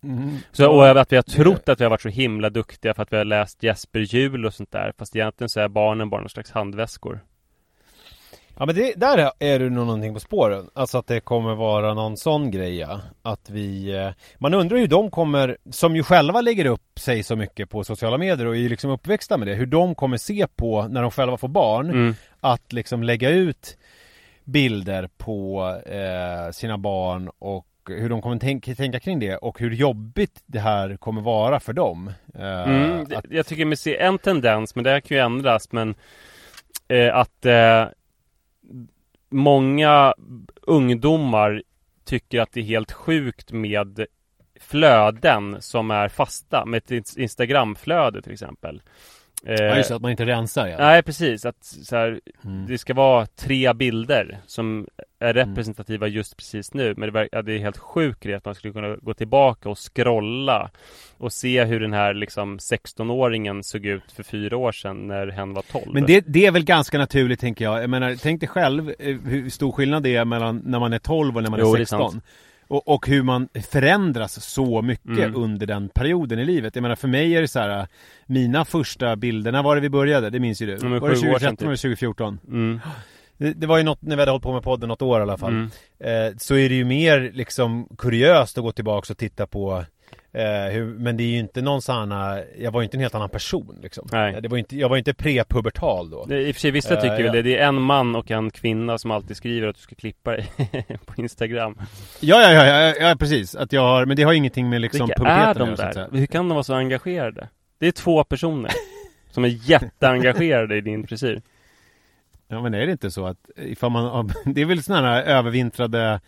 Mm. Så, och att vi har trott att vi har varit så himla duktiga för att vi har läst Jesper Juhl och sånt där. Fast egentligen så är barnen bara någon slags handväskor. Ja men det, där är du nog någonting på spåren. Alltså att det kommer vara någon sån grej ja. Att vi... Eh, man undrar hur de kommer, som ju själva lägger upp sig så mycket på sociala medier och är liksom uppväxta med det. Hur de kommer se på när de själva får barn. Mm. Att liksom lägga ut bilder på eh, sina barn och hur de kommer tänka, tänka kring det och hur jobbigt det här kommer vara för dem. Eh, mm, att... Jag tycker mig se en tendens, men det här kan ju ändras, men eh, att eh, många ungdomar tycker att det är helt sjukt med flöden som är fasta, med ett Instagramflöde till exempel. Ja just det, att man inte rensar ja. Nej precis, att så här, mm. det ska vara tre bilder som är mm. representativa mm. just precis nu Men det, ja, det är helt sjukt att man skulle kunna gå tillbaka och scrolla Och se hur den här liksom 16-åringen såg ut för fyra år sedan när hen var 12 Men det, det är väl ganska naturligt tänker jag Jag menar, tänk dig själv eh, hur stor skillnad det är mellan när man är 12 och när man är jo, 16 och, och, hur man förändras så mycket mm. under den perioden i livet. Jag menar för mig är det så här Mina första bilder, när var det vi började? Det minns ju du. Mm, var det 2013 eller 2014? Typ. Mm. Det, det, var ju något, när vi hade hållit på med podden något år i alla fall. Mm. Eh, så är det ju mer liksom kuriöst att gå tillbaka och titta på Eh, hur, men det är ju inte någon sån Jag var ju inte en helt annan person liksom. Nej. Det var inte, jag var inte prepubertal då. Det, I och för sig vissa tycker eh, väl det. Det är en man och en kvinna som alltid skriver att du ska klippa dig [laughs] på Instagram. Ja, ja, ja, ja, ja, precis. Att jag har, men det har ingenting med liksom Vilka är de där? Hur kan de vara så engagerade? Det är två personer [laughs] som är jätteengagerade i din frisyr. Ja men är det inte så att ifall man, [laughs] det är väl sådana här övervintrade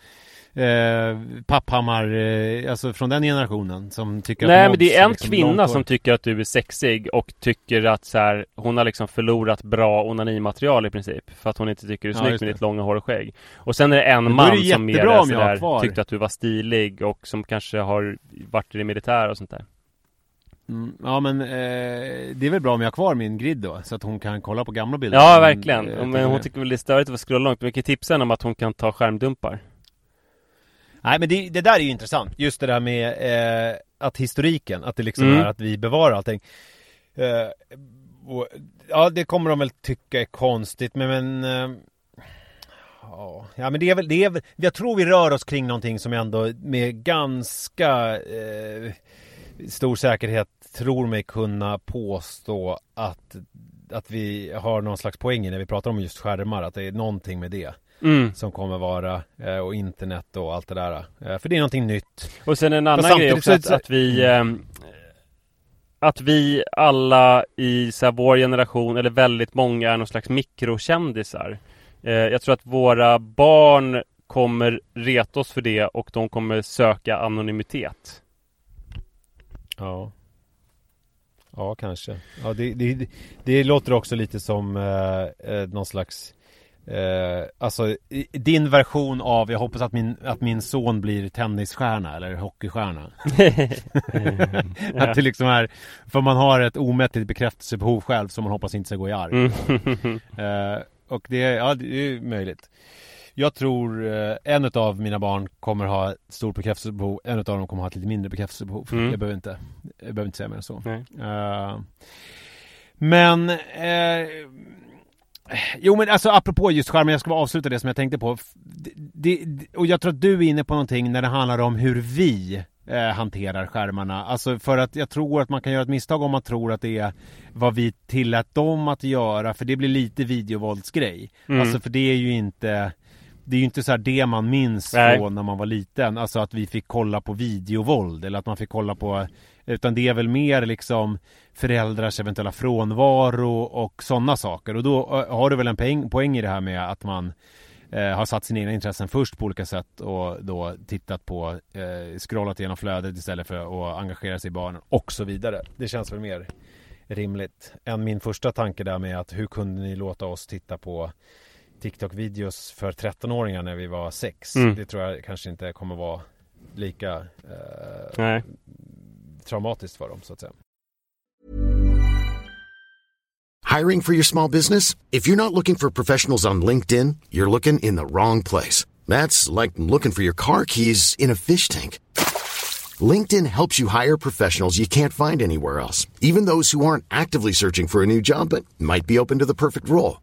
eh, Papphammar, eh, alltså från den generationen som tycker Nej att men det är en liksom kvinna som tycker att du är sexig och tycker att så här, hon har liksom förlorat bra onanimaterial i princip För att hon inte tycker du är snygg med ditt långa hår och skägg. Och sen är det en man det som mer är sådär, tyckte att du var stilig och som kanske har varit i det militära och sånt där. Mm, ja men eh, det är väl bra om jag har kvar min grid då Så att hon kan kolla på gamla bilder. Ja verkligen, men, men hon tycker väl det är störigt att scrolla långt. Men vi kan tipsa henne om att hon kan ta skärmdumpar Nej men det, det, där är ju intressant, just det där med eh, att historiken, att det liksom mm. är att vi bevarar allting. Eh, och, ja det kommer de väl tycka är konstigt men, men eh, Ja men det är väl, det är väl, jag tror vi rör oss kring någonting som ändå med ganska eh, stor säkerhet tror mig kunna påstå att, att vi har någon slags poäng när vi pratar om just skärmar, att det är någonting med det mm. som kommer vara eh, och internet och allt det där. Eh, för det är någonting nytt. Och sen en annan grej också att, att vi eh, att vi alla i så här, vår generation, eller väldigt många, är någon slags mikrokändisar. Jag tror att våra barn kommer reta oss för det och de kommer söka anonymitet. Ja. Ja, kanske. Ja, det, det, det låter också lite som eh någon slags Eh, alltså din version av, jag hoppas att min, att min son blir tennisstjärna eller hockeystjärna. [laughs] [laughs] att det liksom är, för man har ett omättligt bekräftelsebehov själv som man hoppas inte ska gå i arv. Mm. [laughs] eh, och det, ja det är möjligt. Jag tror eh, en av mina barn kommer ha ett stort bekräftelsebehov, en av dem kommer ha ett lite mindre bekräftelsebehov. Mm. Jag behöver inte, jag behöver inte säga mer än så. Uh, men eh, Jo men alltså apropå just skärmen, jag ska bara avsluta det som jag tänkte på. Det, det, och jag tror att du är inne på någonting när det handlar om hur vi eh, hanterar skärmarna. Alltså för att jag tror att man kan göra ett misstag om man tror att det är vad vi tillät dem att göra, för det blir lite videovåldsgrej. Mm. Alltså för det är ju inte det är ju inte så det man minns Nej. från när man var liten, alltså att vi fick kolla på videovåld eller att man fick kolla på utan det är väl mer liksom föräldrars eventuella frånvaro och sådana saker. Och då har du väl en poäng, poäng i det här med att man eh, har satt sina egna intressen först på olika sätt och då tittat på, eh, scrollat igenom flödet istället för att engagera sig i barnen och så vidare. Det känns väl mer rimligt än min första tanke där med att hur kunde ni låta oss titta på TikTok-videos för 13-åringar när vi var sex. Mm. Det tror jag kanske inte kommer vara lika eh, traumatiskt för dem så att säga. Hiring for your small business? If you're not looking for professionals on LinkedIn, you're looking in the wrong place. That's like looking for your car keys in a fish tank. LinkedIn helps you hire professionals you can't find anywhere else, even those who aren't actively searching for a new job but might be open to the perfect role.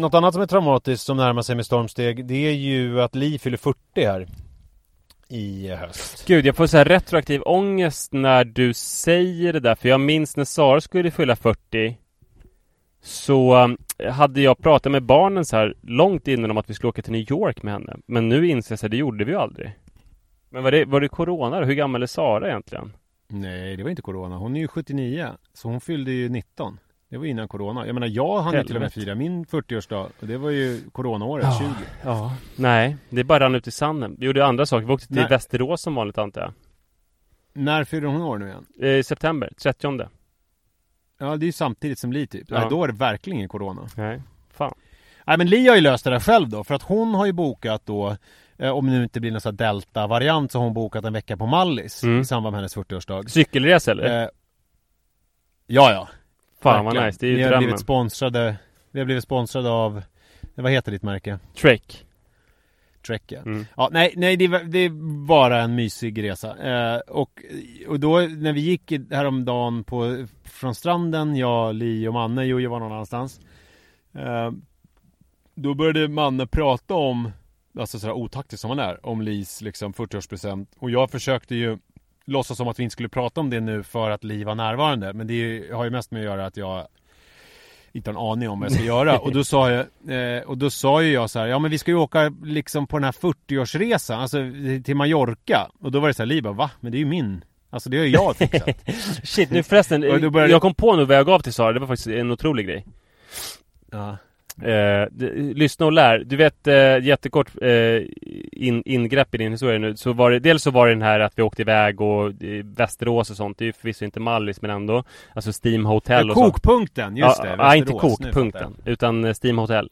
Något annat som är traumatiskt som närmar sig med stormsteg Det är ju att Li fyller 40 här I höst Gud, jag får så här retroaktiv ångest när du säger det där För jag minns när Sara skulle fylla 40 Så um, hade jag pratat med barnen så här långt innan om att vi skulle åka till New York med henne Men nu inser jag att det gjorde vi ju aldrig Men var det, var det Corona då? Hur gammal är Sara egentligen? Nej det var inte Corona, hon är ju 79 Så hon fyllde ju 19 Det var innan Corona. Jag menar jag hann ju till och med fira min 40-årsdag Och det var ju Coronaåret, Ja. 20 Ja, nej, det bara rann ut i sanden. Vi gjorde andra saker, vi åkte till Nej. Västerås som vanligt antar jag. När fyller hon år nu igen? Eh, I september, 30 Ja det är ju samtidigt som Li typ. Ja. Nej, Då är det verkligen ingen Corona. Nej, fan. Nej men Li har ju löst det där själv då För att hon har ju bokat då eh, Om det nu inte blir någon sån här delta-variant Så har hon bokat en vecka på Mallis Mm. I samband med hennes 40-årsdag Cykelresa eller? eh, Ja ja fan vad nice, det är ju Vi har drömmen. blivit sponsrade Vi har blivit sponsrade av Vad heter ditt märke? Trek. Trek ja. Mm. ja nej, nej det, var, det är bara en mysig resa. Eh, och, och då när vi gick i- häromdagen på, från stranden Jag, Li och Manne, Jojo var någon annanstans. Eh, Då började Manne prata om Alltså sådär otaktisk som han är Om Lis liksom 40-årspresent Och jag försökte ju Låtsas som att vi inte skulle prata om det nu för att Li var närvarande Men det ju- har ju mest med att göra att jag inte har en aning om vad jag ska göra. Och då sa jag, eh, och då sa ju jag så här, ja men vi ska ju åka liksom på den här 40-årsresan, alltså till Mallorca. Och då var det så här, Li bara, va? Men det är ju min. Alltså det har ju jag fixat. [laughs] Shit, nu förresten, [laughs] började- jag kom på nu vad jag gav till Sara, det var faktiskt en otrolig grej ja. Eh, Lyssna och lär, du vet eh, jättekort eh, in, ingrepp i din historia nu Så var det, dels så var det den här att vi åkte iväg och eh, Västerås och sånt, det är ju förvisso inte Mallis men ändå Alltså Steam Hotel och så kokpunkten, just ja, det. Ja, inte Västerås. Kokpunkten, utan eh, Steam Hotel.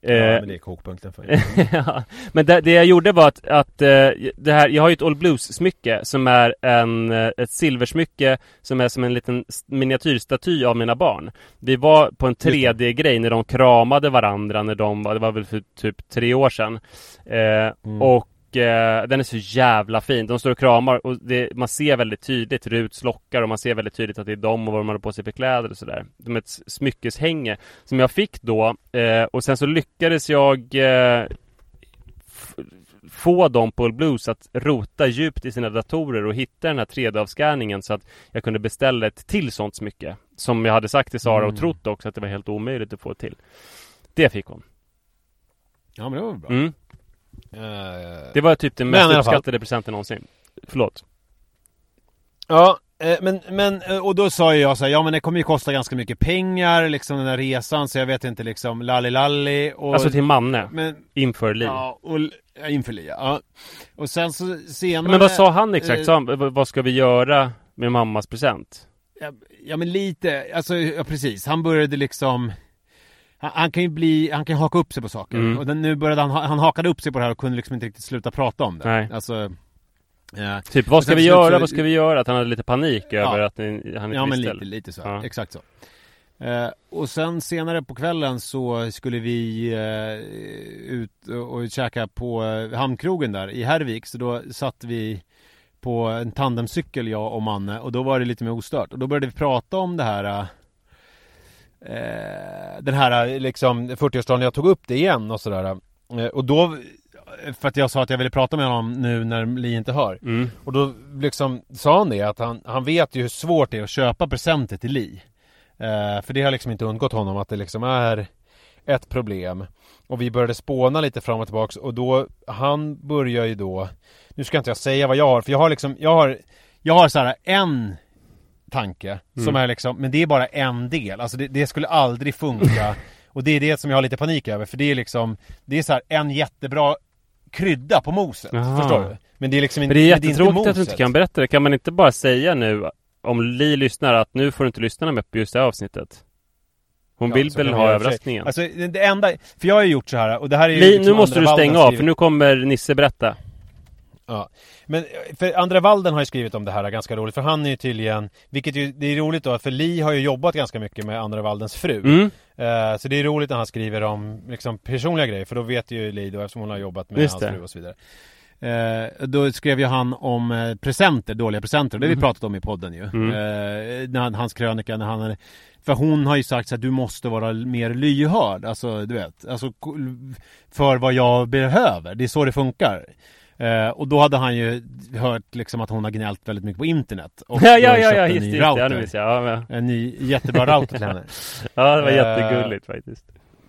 Ja, Eh, men det är kokpunkten för [laughs] ja, men det, det jag gjorde var att, att eh, det här, jag har ju ett All Blues-smycke som är en, eh, ett silversmycke som är som en liten miniatyrstaty av mina barn. Vi var på en 3D-grej när de kramade varandra när de var, det var väl för typ tre år sedan. Eh, Mm. Och eh, den är så jävla fin. De står och kramar och det, man ser väldigt tydligt Ruts lockar och man ser väldigt tydligt att det är dem och vad de har på sig för kläder och sådär. De är ett smyckeshänge som jag fick då eh, och sen så lyckades jag eh, få dem på All Blues att rota djupt i sina datorer och hitta den här 3D-avskanningen så att jag kunde beställa ett till sånt smycke. Som jag hade sagt till Sara och Mm. trott också att det var helt omöjligt att få till. Det fick hon. Ja men det var väl bra. Mm. Eh, Det var typ den mest uppskattade presenten någonsin. Förlåt. Ja, eh, men, men eh, och då sa jag så här, ja men det kommer ju kosta ganska mycket pengar liksom den här resan så jag vet inte liksom lalli lalli och Alltså till Manne. men, Inför Li. ja, och, ja, inför Lia, ja. Och sen så senare Men vad sa han exakt? eh, Sa han, "V- vad ska vi göra med mammas present? Ja, ja men lite, alltså ja, precis, han började liksom han, kan ju bli, han kan haka upp sig på saker Mm. och den, nu började han, ha- han hakade upp sig på det här och kunde liksom inte riktigt sluta prata om det Nej. Alltså ja, Typ, vad ska vi göra? så- Vad ska vi göra? Att han hade lite panik Ja. över att ni, han inte Ja men lite, lite så, Ja. exakt så eh, Och sen senare på kvällen så skulle vi eh, ut och, och käka på eh, Hamnkrogen där i Hervik Så då satt vi på en tandemcykel jag och Manne och då var det lite mer ostört och då började vi prata om det här eh, Den här liksom 40-årsdagen jag tog upp det igen och sådär eh, Och då för att jag sa att jag ville prata med honom nu när Li inte hör Mm. och då liksom sa han det att han, han vet ju hur svårt det är att köpa presenter till Li. Eh, för det har liksom inte undgått honom att det liksom är ett problem. Och vi började spåna lite fram och tillbaks och då, han börjar ju då Nu ska inte jag säga vad jag har, för jag har liksom, jag har Jag har så här en tanke som Mm. är liksom, men det är bara en del, alltså det, det skulle aldrig funka [laughs] Och det är det som jag har lite panik över, för det är liksom Det är så här en jättebra krydda på moset, Jaha. förstår du? Men det är liksom Men det är men inte jättetråkigt att du moset. inte kan berätta det. Kan man inte bara säga nu om Li lyssnar att nu får du inte lyssna med på just det här avsnittet? Hon Ja, vill väl ha överraskningen? Alltså det det enda, för jag har ju gjort så här och det här är ju Li, liksom nu måste du stänga av för nu kommer Nisse berätta. Ja, men eh, för Andra Walden har ju skrivit om det här ganska roligt för han är ju tydligen Vilket ju, det är roligt då för Li har ju jobbat ganska mycket med Andra Waldens fru Mm. Eh, Så det är roligt när han skriver om liksom personliga grejer för då vet ju Li då eftersom hon har jobbat med Just hans det. fru och så vidare Eh, då skrev ju han om eh, presenter, dåliga presenter. Det har vi pratat om i podden ju. Mm. Eh, när han, hans krönika när han För hon har ju sagt att du måste vara mer lyhörd. Alltså du vet. Alltså för vad jag behöver. Det är så det funkar. Eh, och då hade han ju hört liksom att hon har gnällt väldigt mycket på internet. [laughs] Och Ja, ja, ja, ja, en just ny det, just det. Ja. Ja, En ny jättebra router till henne. [laughs] Ja, det var Eh, jättegulligt faktiskt.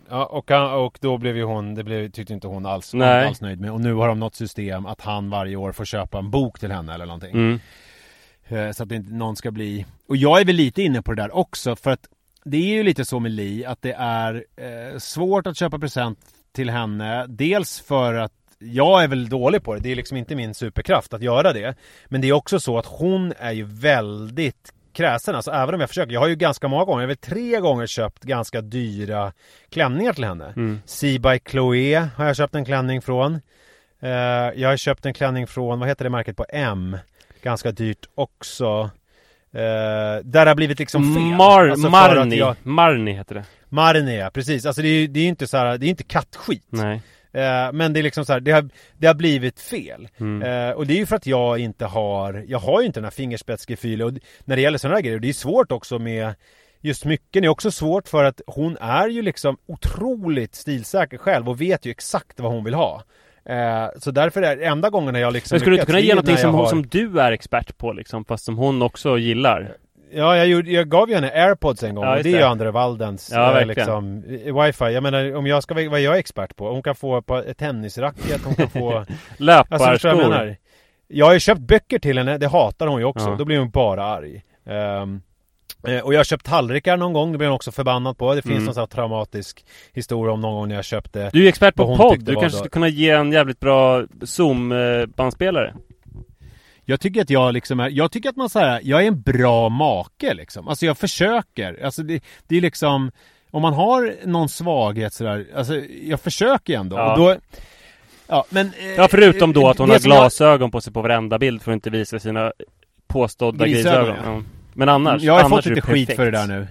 Ja, och, han, och då blev ju hon, det blev, tyckte inte hon alls, hon alls nöjd med. Och nu har de något system att han varje år får köpa en bok till henne eller någonting. Mm. Eh, Så att inte någon ska bli... Och jag är väl lite inne på det där också för att det är ju lite så med Li att det är eh, svårt att köpa present till henne. Dels för att jag är väl dålig på det. Det är liksom inte min superkraft att göra det. Men det är också så att hon är ju väldigt kräsen. Alltså även om jag försöker. Jag har ju ganska många gånger, jag har väl tre gånger köpt ganska dyra klänningar till henne. Mm. Sea by Chloé har jag köpt en klänning från. Eh, jag har köpt en klänning från, vad heter det märket på M? Ganska dyrt också. Eh, där det har blivit liksom fel. Mar- Alltså Marni. jag- Marni heter det. Marni ja, precis. Alltså det är ju det är ju inte så här, det är inte kattskit. Nej. Eh, men det är liksom så här, det har, det har blivit fel. Mm. Eh, och det är ju för att jag inte har, jag har ju inte den här fingerspetsgefühlen. Och när det gäller sådana här grejer, det är svårt också med Just smycken är också svårt för att hon är ju liksom otroligt stilsäker själv och vet ju exakt vad hon vill ha. Eh, så därför är det enda gången när jag liksom Men skulle du inte kunna ge någonting som, har- som du är expert på liksom, fast som hon också gillar? Ja, jag, gjorde, jag gav ju henne airpods en gång Ja, och det är ju det. Andra Waldens Ja, eh, verkligen. liksom, eh, wifi. Jag menar om jag ska, vad jag är expert på. Hon kan få på ett tennisracket, hon kan få... [laughs] Alltså, du vad jag Löparskor? menar? Jag har ju köpt böcker till henne, det hatar hon ju också. Ja. Då blir hon bara arg. Eh, och jag har köpt tallrikar någon gång, det blir hon också förbannad på. Det finns Mm. någon sån här traumatisk historia om någon gång när jag köpte Du är ju expert på podd, du kanske då- skulle kunna ge en jävligt bra Zoom-bandspelare? Jag tycker att jag liksom är, jag tycker att man säger, jag är en bra make liksom. Alltså jag försöker. Alltså det, det är liksom, om man har någon svaghet sådär, alltså jag försöker ändå. Ja. Och då, ja men... eh, Ja, förutom då att hon har som jag- glasögon på sig på varenda bild för att inte visa sina påstådda Grisögon, grisögon. ja. Men annars, Jag har annars fått lite skit för det där nu.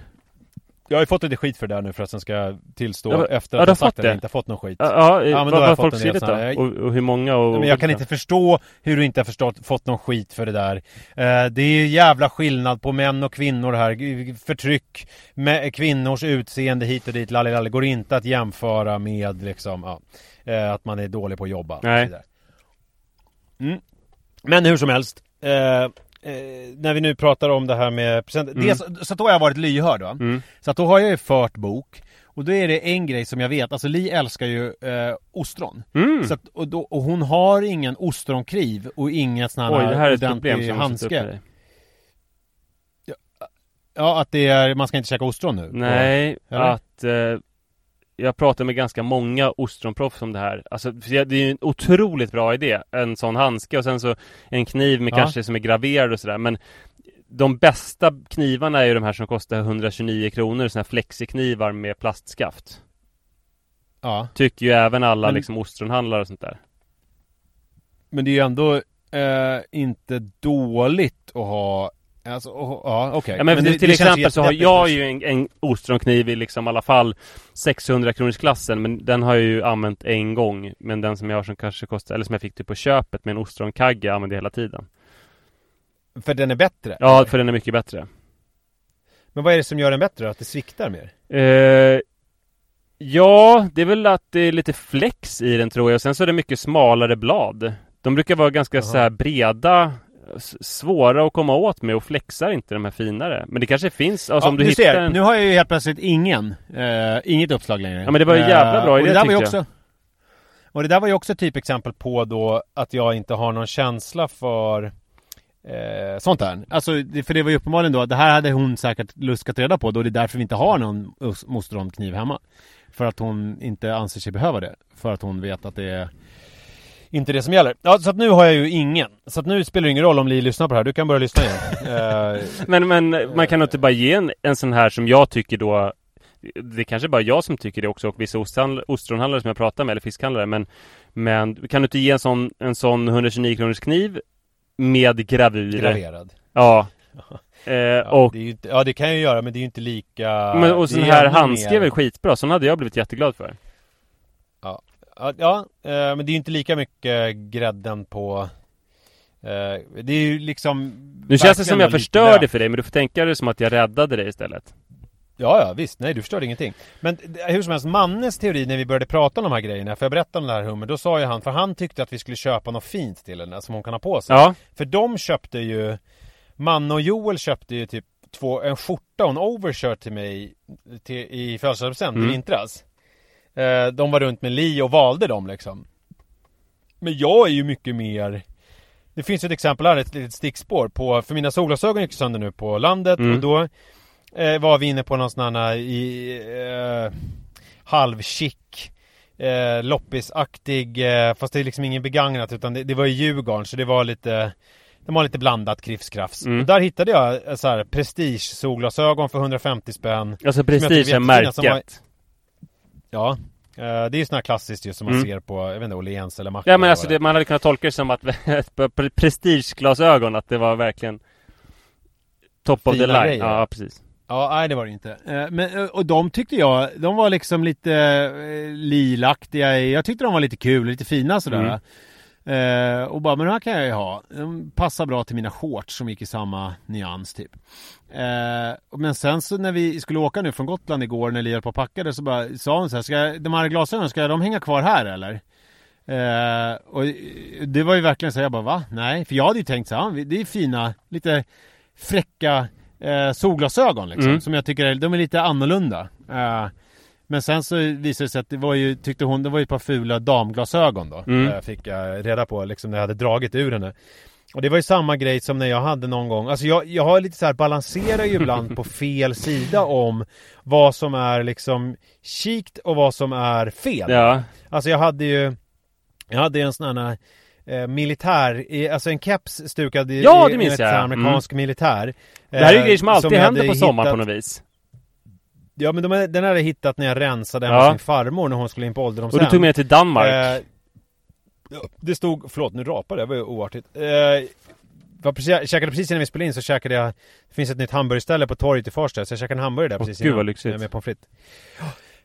Jag har ju fått lite skit för det där nu för att sen ska tillstå Ja, efter att jag sagt att jag inte har fått någon skit. Ja, ja, men då har jag fått en del här- Och, och hur många och... Nej, men jag kan inte förstå hur du inte har förstått, fått någon skit för det där. Eh, det är ju jävla skillnad på män och kvinnor här. Förtryck med kvinnors utseende hit och dit, lallilalli, går inte att jämföra med liksom, ja, eh, att man är dålig på att jobba. Nej. Mm. Men hur som helst. Eh, när vi nu pratar om det här med presenter. Mm. Dels, så då har jag varit lyhörd va? Mm. Så att då har jag ju fört bok. Och då är det en grej som jag vet, alltså Li älskar ju eh, ostron. Mm. Så att, och, då, och hon har ingen ostronkniv och inget sån här Oj, det här är ett problem som handske. Ja, att det är, man ska inte käka ostron nu? Nej, Eller? att eh, jag pratar med ganska många ostronproffs om det här. Alltså, det är ju en otroligt bra idé. En sån handske och sen så en kniv med Ja. kanske som är graverad och sådär. Men de bästa knivarna är ju de här som kostar 129 kronor, såna här flexiknivar med plastskaft. Ja. Tycker ju även alla Men- liksom ostronhandlare och sånt där. Men det är ju ändå eh, inte dåligt att ha Alltså, oh, ja okej. Ja, men, det- till det exempel så har jag ju en, en ostronkniv i liksom i alla fall 600 kronors klassen men den har jag ju använt en gång men den som jag har som kanske kostar, eller som jag fick typ på köpet med en ostronkagge använder jag hela tiden. För den är bättre? Ja, för den är mycket bättre. Men vad är det som gör den bättre? Att det sviktar mer? Eh, ja, det är väl att det är lite flex i den tror jag. Och sen så är det mycket smalare blad. De brukar vara ganska Jaha. så här breda svåra att komma åt med och flexar inte de här finare. Men det kanske finns, alltså Ja, om du du hittar ser, en... nu har jag ju helt plötsligt ingen, eh, inget uppslag längre. Ja, men det var ju jävla bra och idé, det där var ju tyckte jag. också Och det där var ju också ett typexempel på då att jag inte har någon känsla för eh, sånt där. Alltså, för det var ju uppenbarligen då det här hade hon säkert luskat reda på då det är därför vi inte har någon us- mostronkniv hemma. För att hon inte anser sig behöva det. För att hon vet att det är inte det som gäller. Ja, så att nu har jag ju ingen. Så att nu spelar det ingen roll om Li lyssnar på det här. Du kan börja lyssna igen. [laughs] Eh, Men, men man kan nog inte bara ge en, en sån här som jag tycker då Det är kanske bara jag som tycker det också och vissa ostronhandlare som jag pratar med eller fiskhandlare men Men kan du inte ge en sån, en sån 129 kronors kniv Med gravyr? graverad. Ja [laughs] eh, Ja, Och det är ju inte, ja det kan jag ju göra men det är ju inte lika men, och sån är här handske är väl skitbra, sån hade jag blivit jätteglad för Ja, ja eh, men det är ju inte lika mycket grädden på eh, Det är ju liksom Nu känns det som jag förstörde lök. för dig men du får tänka det som att jag räddade dig istället. Ja, ja visst, nej du förstörde ingenting. Men hur som helst, Mannes teori när vi började prata om de här grejerna För jag berättade om den här hummer, då sa ju han, för han tyckte att vi skulle köpa något fint till henne Som hon kan ha på sig. Ja, För de köpte ju Manne och Joel köpte ju typ två, en skjorta och en overshirt till mig till, i födelsedagspresent Mm. i vintras eh, De var runt med Li och valde dem liksom Men jag är ju mycket mer Det finns ett exempel här, ett litet stickspår på För mina solglasögon gick sönder nu på landet Mm. och då eh, var vi inne på någon sån här i, eh, halvchick eh, loppisaktig eh, Fast det är liksom ingen begagnat utan det, det var i Djurgården så det var lite De var lite blandat krifskrafs Mm. och där hittade jag eh, så här prestige solglasögon för 150 spänn alltså prestige är som var- märket Ja eh, Det är ju sån här klassiskt just som man Mm. ser på, jag vet inte, Åhléns eller Mackan Ja men alltså det, man hade kunnat tolka det som att [laughs] pre- prestigeglasögon, att det var verkligen Top of the Fina line, grejer. ja precis Ja, nej det var det inte. Eh, Men, eh, och de tyckte jag, de var liksom lite lilaktiga. Jag tyckte de var lite kul, lite fina sådär. Eh, och bara, men de här kan jag ju ha. De passar bra till mina shorts som gick i samma nyans typ. Eh, men sen så när vi skulle åka nu från Gotland igår när Li höll på packade så bara sa hon så här, ska de här glasögonen, ska de hänga kvar här eller? Eh, och det var ju verkligen så här, jag bara va? Nej, för jag hade ju tänkt så här, det är fina, lite fräcka eh, solglasögon liksom, Mm. som jag tycker är, de är lite annorlunda. Eh, men sen så visade det sig att det var ju, tyckte hon, det var ju ett par fula damglasögon då. Mm. Eh, fick jag reda på liksom när jag hade dragit ur henne. Och det var ju samma grej som när jag hade någon gång, alltså jag, jag har lite så här balanserar ju ibland på [laughs] fel sida om vad som är liksom chict och vad som är fel. Ja, Alltså jag hade ju Jag hade ju en sån här eh, militär, alltså en keps stukad i, Ja, det i- minns enligt jag. Mm. amerikansk militär det här är ju Eh, grejer som alltid jag händer på sommaren hittat- på något vis Ja men de, den hade jag hittat när jag rensade hemma Ja. hos min farmor när hon skulle in på ålderdomshem Och du tog med till Danmark Eh, Det stod, förlåt nu rapade jag, det var ju oartigt eh, var precis, jag käkade precis innan vi spelade in så käkade jag Det finns ett nytt hamburgerställe på torget i Farsta så jag käkade en hamburgare där precis gud, innan lyxigt. eh, Med pommes frites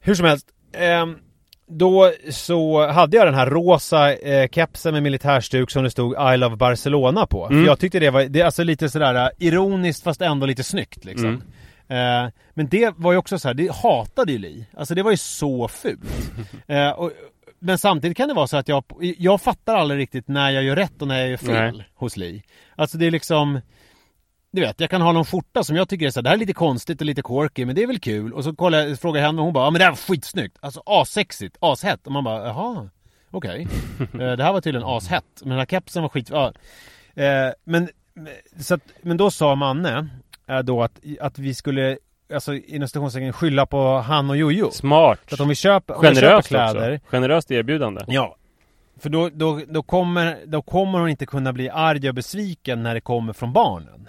Hur som helst ehm, Då så hade jag den här rosa eh, kepsen med militärstuk som det stod I love Barcelona på Mm. För jag tyckte det var, det är alltså lite sådär eh, ironiskt fast ändå lite snyggt liksom Mm. Eh, men det var ju också så här, det hatade ju Li. Alltså det var ju så fult. [laughs] Eh, och, men samtidigt kan det vara så att jag, jag fattar aldrig riktigt när jag gör rätt och när jag gör fel Nej. hos Li. Alltså det är liksom du vet, jag kan ha någon skjorta som jag tycker är så här, det här är lite konstigt och lite quirky, men det är väl kul. Och så kollar jag, frågar jag henne och hon bara, ja men det här var skitsnyggt. Alltså assexigt, ashett. Och man bara, jaha, okej. [laughs] Eh, det här var tydligen ashett. Men den här kepsen var skit... Ja. Eh, men, så att, men då sa Manne då att, att vi skulle, alltså inom citationstecken, skylla på han och Jojo. Smart Så att om vi köper, om vi köper Generöst kläder också Generöst erbjudande Ja. För då, då, då, kommer, då kommer hon inte kunna bli arg och besviken när det kommer från barnen.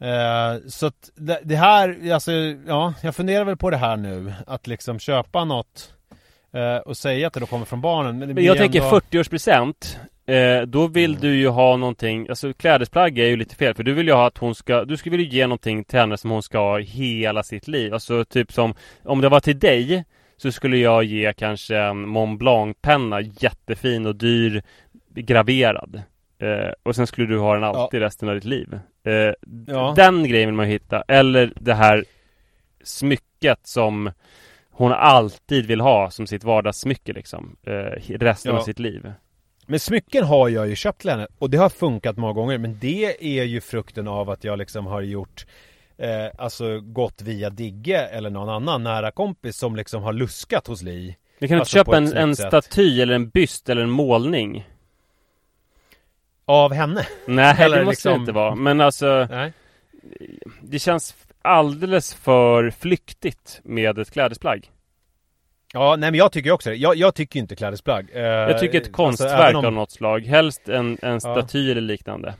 Eh, så att det, det här, alltså, ja, jag funderar väl på det här nu. Att liksom köpa något eh, och säga att det då kommer från barnen. Men, Men jag tänker ändå- 40-årspresent eh, Då vill du ju ha någonting Alltså klädesplagg är ju lite fel För du vill ju ha att hon ska Du skulle vilja ge någonting till henne som hon ska ha hela sitt liv. Alltså typ som Om det var till dig Så skulle jag ge kanske en Mont Blanc-penna Jättefin och dyr Graverad. Eh, Och sen skulle du ha den alltid resten av ditt liv. Eh, Ja. Den grejen vill man ju hitta. Eller det här Smycket som hon alltid vill ha som sitt vardagssmycke liksom. Eh, Resten Ja. av sitt liv Men smycken har jag ju köpt till henne och det har funkat många gånger men det är ju frukten av att jag liksom har gjort eh, Alltså gått via Digge eller någon annan nära kompis som liksom har luskat hos Li. Du kan Alltså, inte på köpa en, en staty eller en byst eller en målning. Av henne? Nej [laughs] Eller det måste det liksom- inte vara. Men alltså Nej. Det känns alldeles för flyktigt med ett klädesplagg Ja nej men jag tycker också det. Jag, jag tycker inte klädesplagg. Eh, Jag tycker ett alltså, konstverk även om- av något slag. Helst en, en staty eller liknande.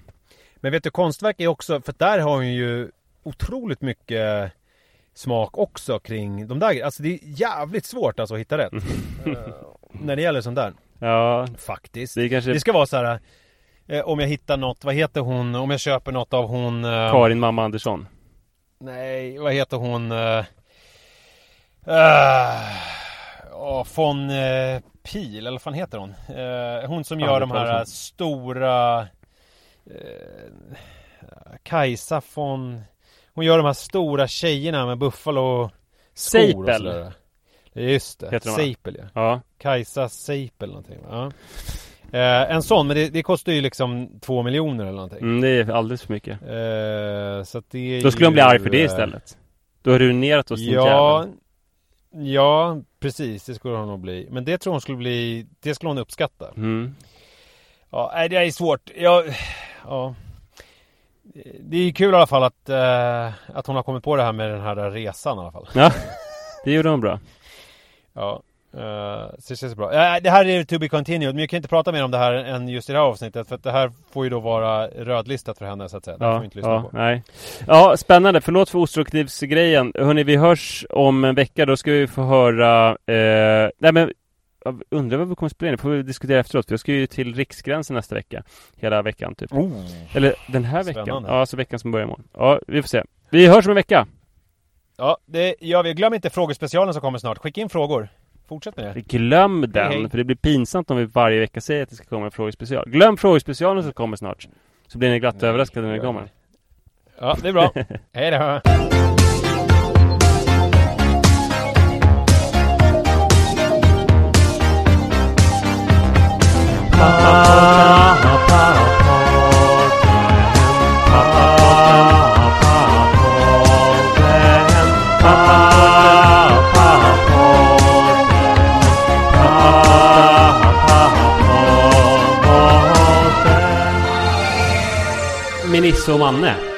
Men vet du konstverk är också, för där har hon ju otroligt mycket smak också kring de där Alltså det är jävligt svårt alltså att hitta rätt. Eh, När det gäller sånt där. Ja. Faktiskt. Det kanske Det ska vara så här eh, Om jag hittar något, vad heter hon, om jag köper något av hon eh, Karin mamma Andersson. Nej, vad heter hon eh, ja, von eh, Pil, eller vad fan heter hon? Eh, hon som Fan, gör de här stora eh, Kajsa von Hon gör de här stora tjejerna med Buffalo skor och Seipel. sådär. Just det, Heter de? Seipel ja. Ja Kajsa Seipel någonting ja. eh, En sån, men det, det kostar ju liksom två miljoner eller någonting mm, Det är alldeles för mycket eh, Så att det är Då skulle hon bli ju, arg för det eh, istället Du har ruinerat oss din Ja, jävel ja, precis. Det skulle hon nog bli. Men det tror hon skulle bli, det skulle hon uppskatta. mm. Ja, det är svårt. Jag, ja. Det är kul i alla fall att, eh, att hon har kommit på det här med den här resan i alla fall. Ja, det gjorde hon bra Ja, eh, så det känns bra. Eh, det här är to be continued, men jag kan inte prata mer om det här än just i det här avsnittet. För att det här får ju då vara rödlistat för henne så att säga. Det får vi inte lyssna ja, på. nej. ja, spännande. Förlåt för ostruktivsgrejen. Hörni, vi hörs om en vecka. Då ska vi få höra... Eh, nej men, jag undrar vad vi kommer spela in. Det får vi diskutera efteråt. För jag ska ju till Riksgränsen nästa vecka. Hela veckan typ. Oh. Eller den här veckan. Spännande. Ja, alltså veckan som börjar imorgon. Ja, vi får se. Vi hörs om en vecka. Ja, det gör vi. Glöm inte frågespecialen som kommer snart. Skicka in frågor. Fortsätt med det. Glöm den, hej. för det blir pinsamt om vi varje vecka säger att det ska komma en frågespecial. Glöm frågespecialen som kommer snart. Så blir ni glatt överraskade när det kommer. Ja, det är bra. [laughs] Hej då. Med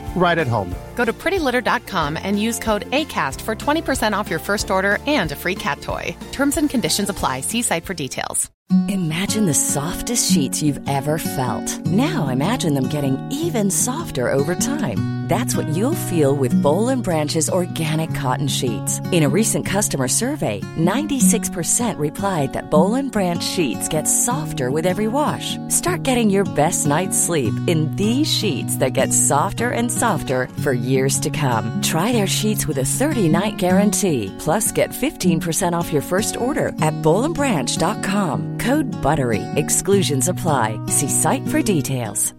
right at home. Go to prettylitter.com and use code ACAST for 20% off your first order and a free cat toy. Terms and conditions apply. See site for details. Imagine the softest sheets you've ever felt. Now imagine them getting even softer over time. That's what you'll feel with Bowl and Branch's organic cotton sheets. In a recent customer survey, 96% replied that Bowl and Branch sheets get softer with every wash. Start getting your best night's sleep in these sheets that get softer and softer for years to come. Try their sheets with a 30-night guarantee. Plus, get 15% off your first order at bowlandbranch.com. Code BUTTERY. Exclusions apply. See site for details.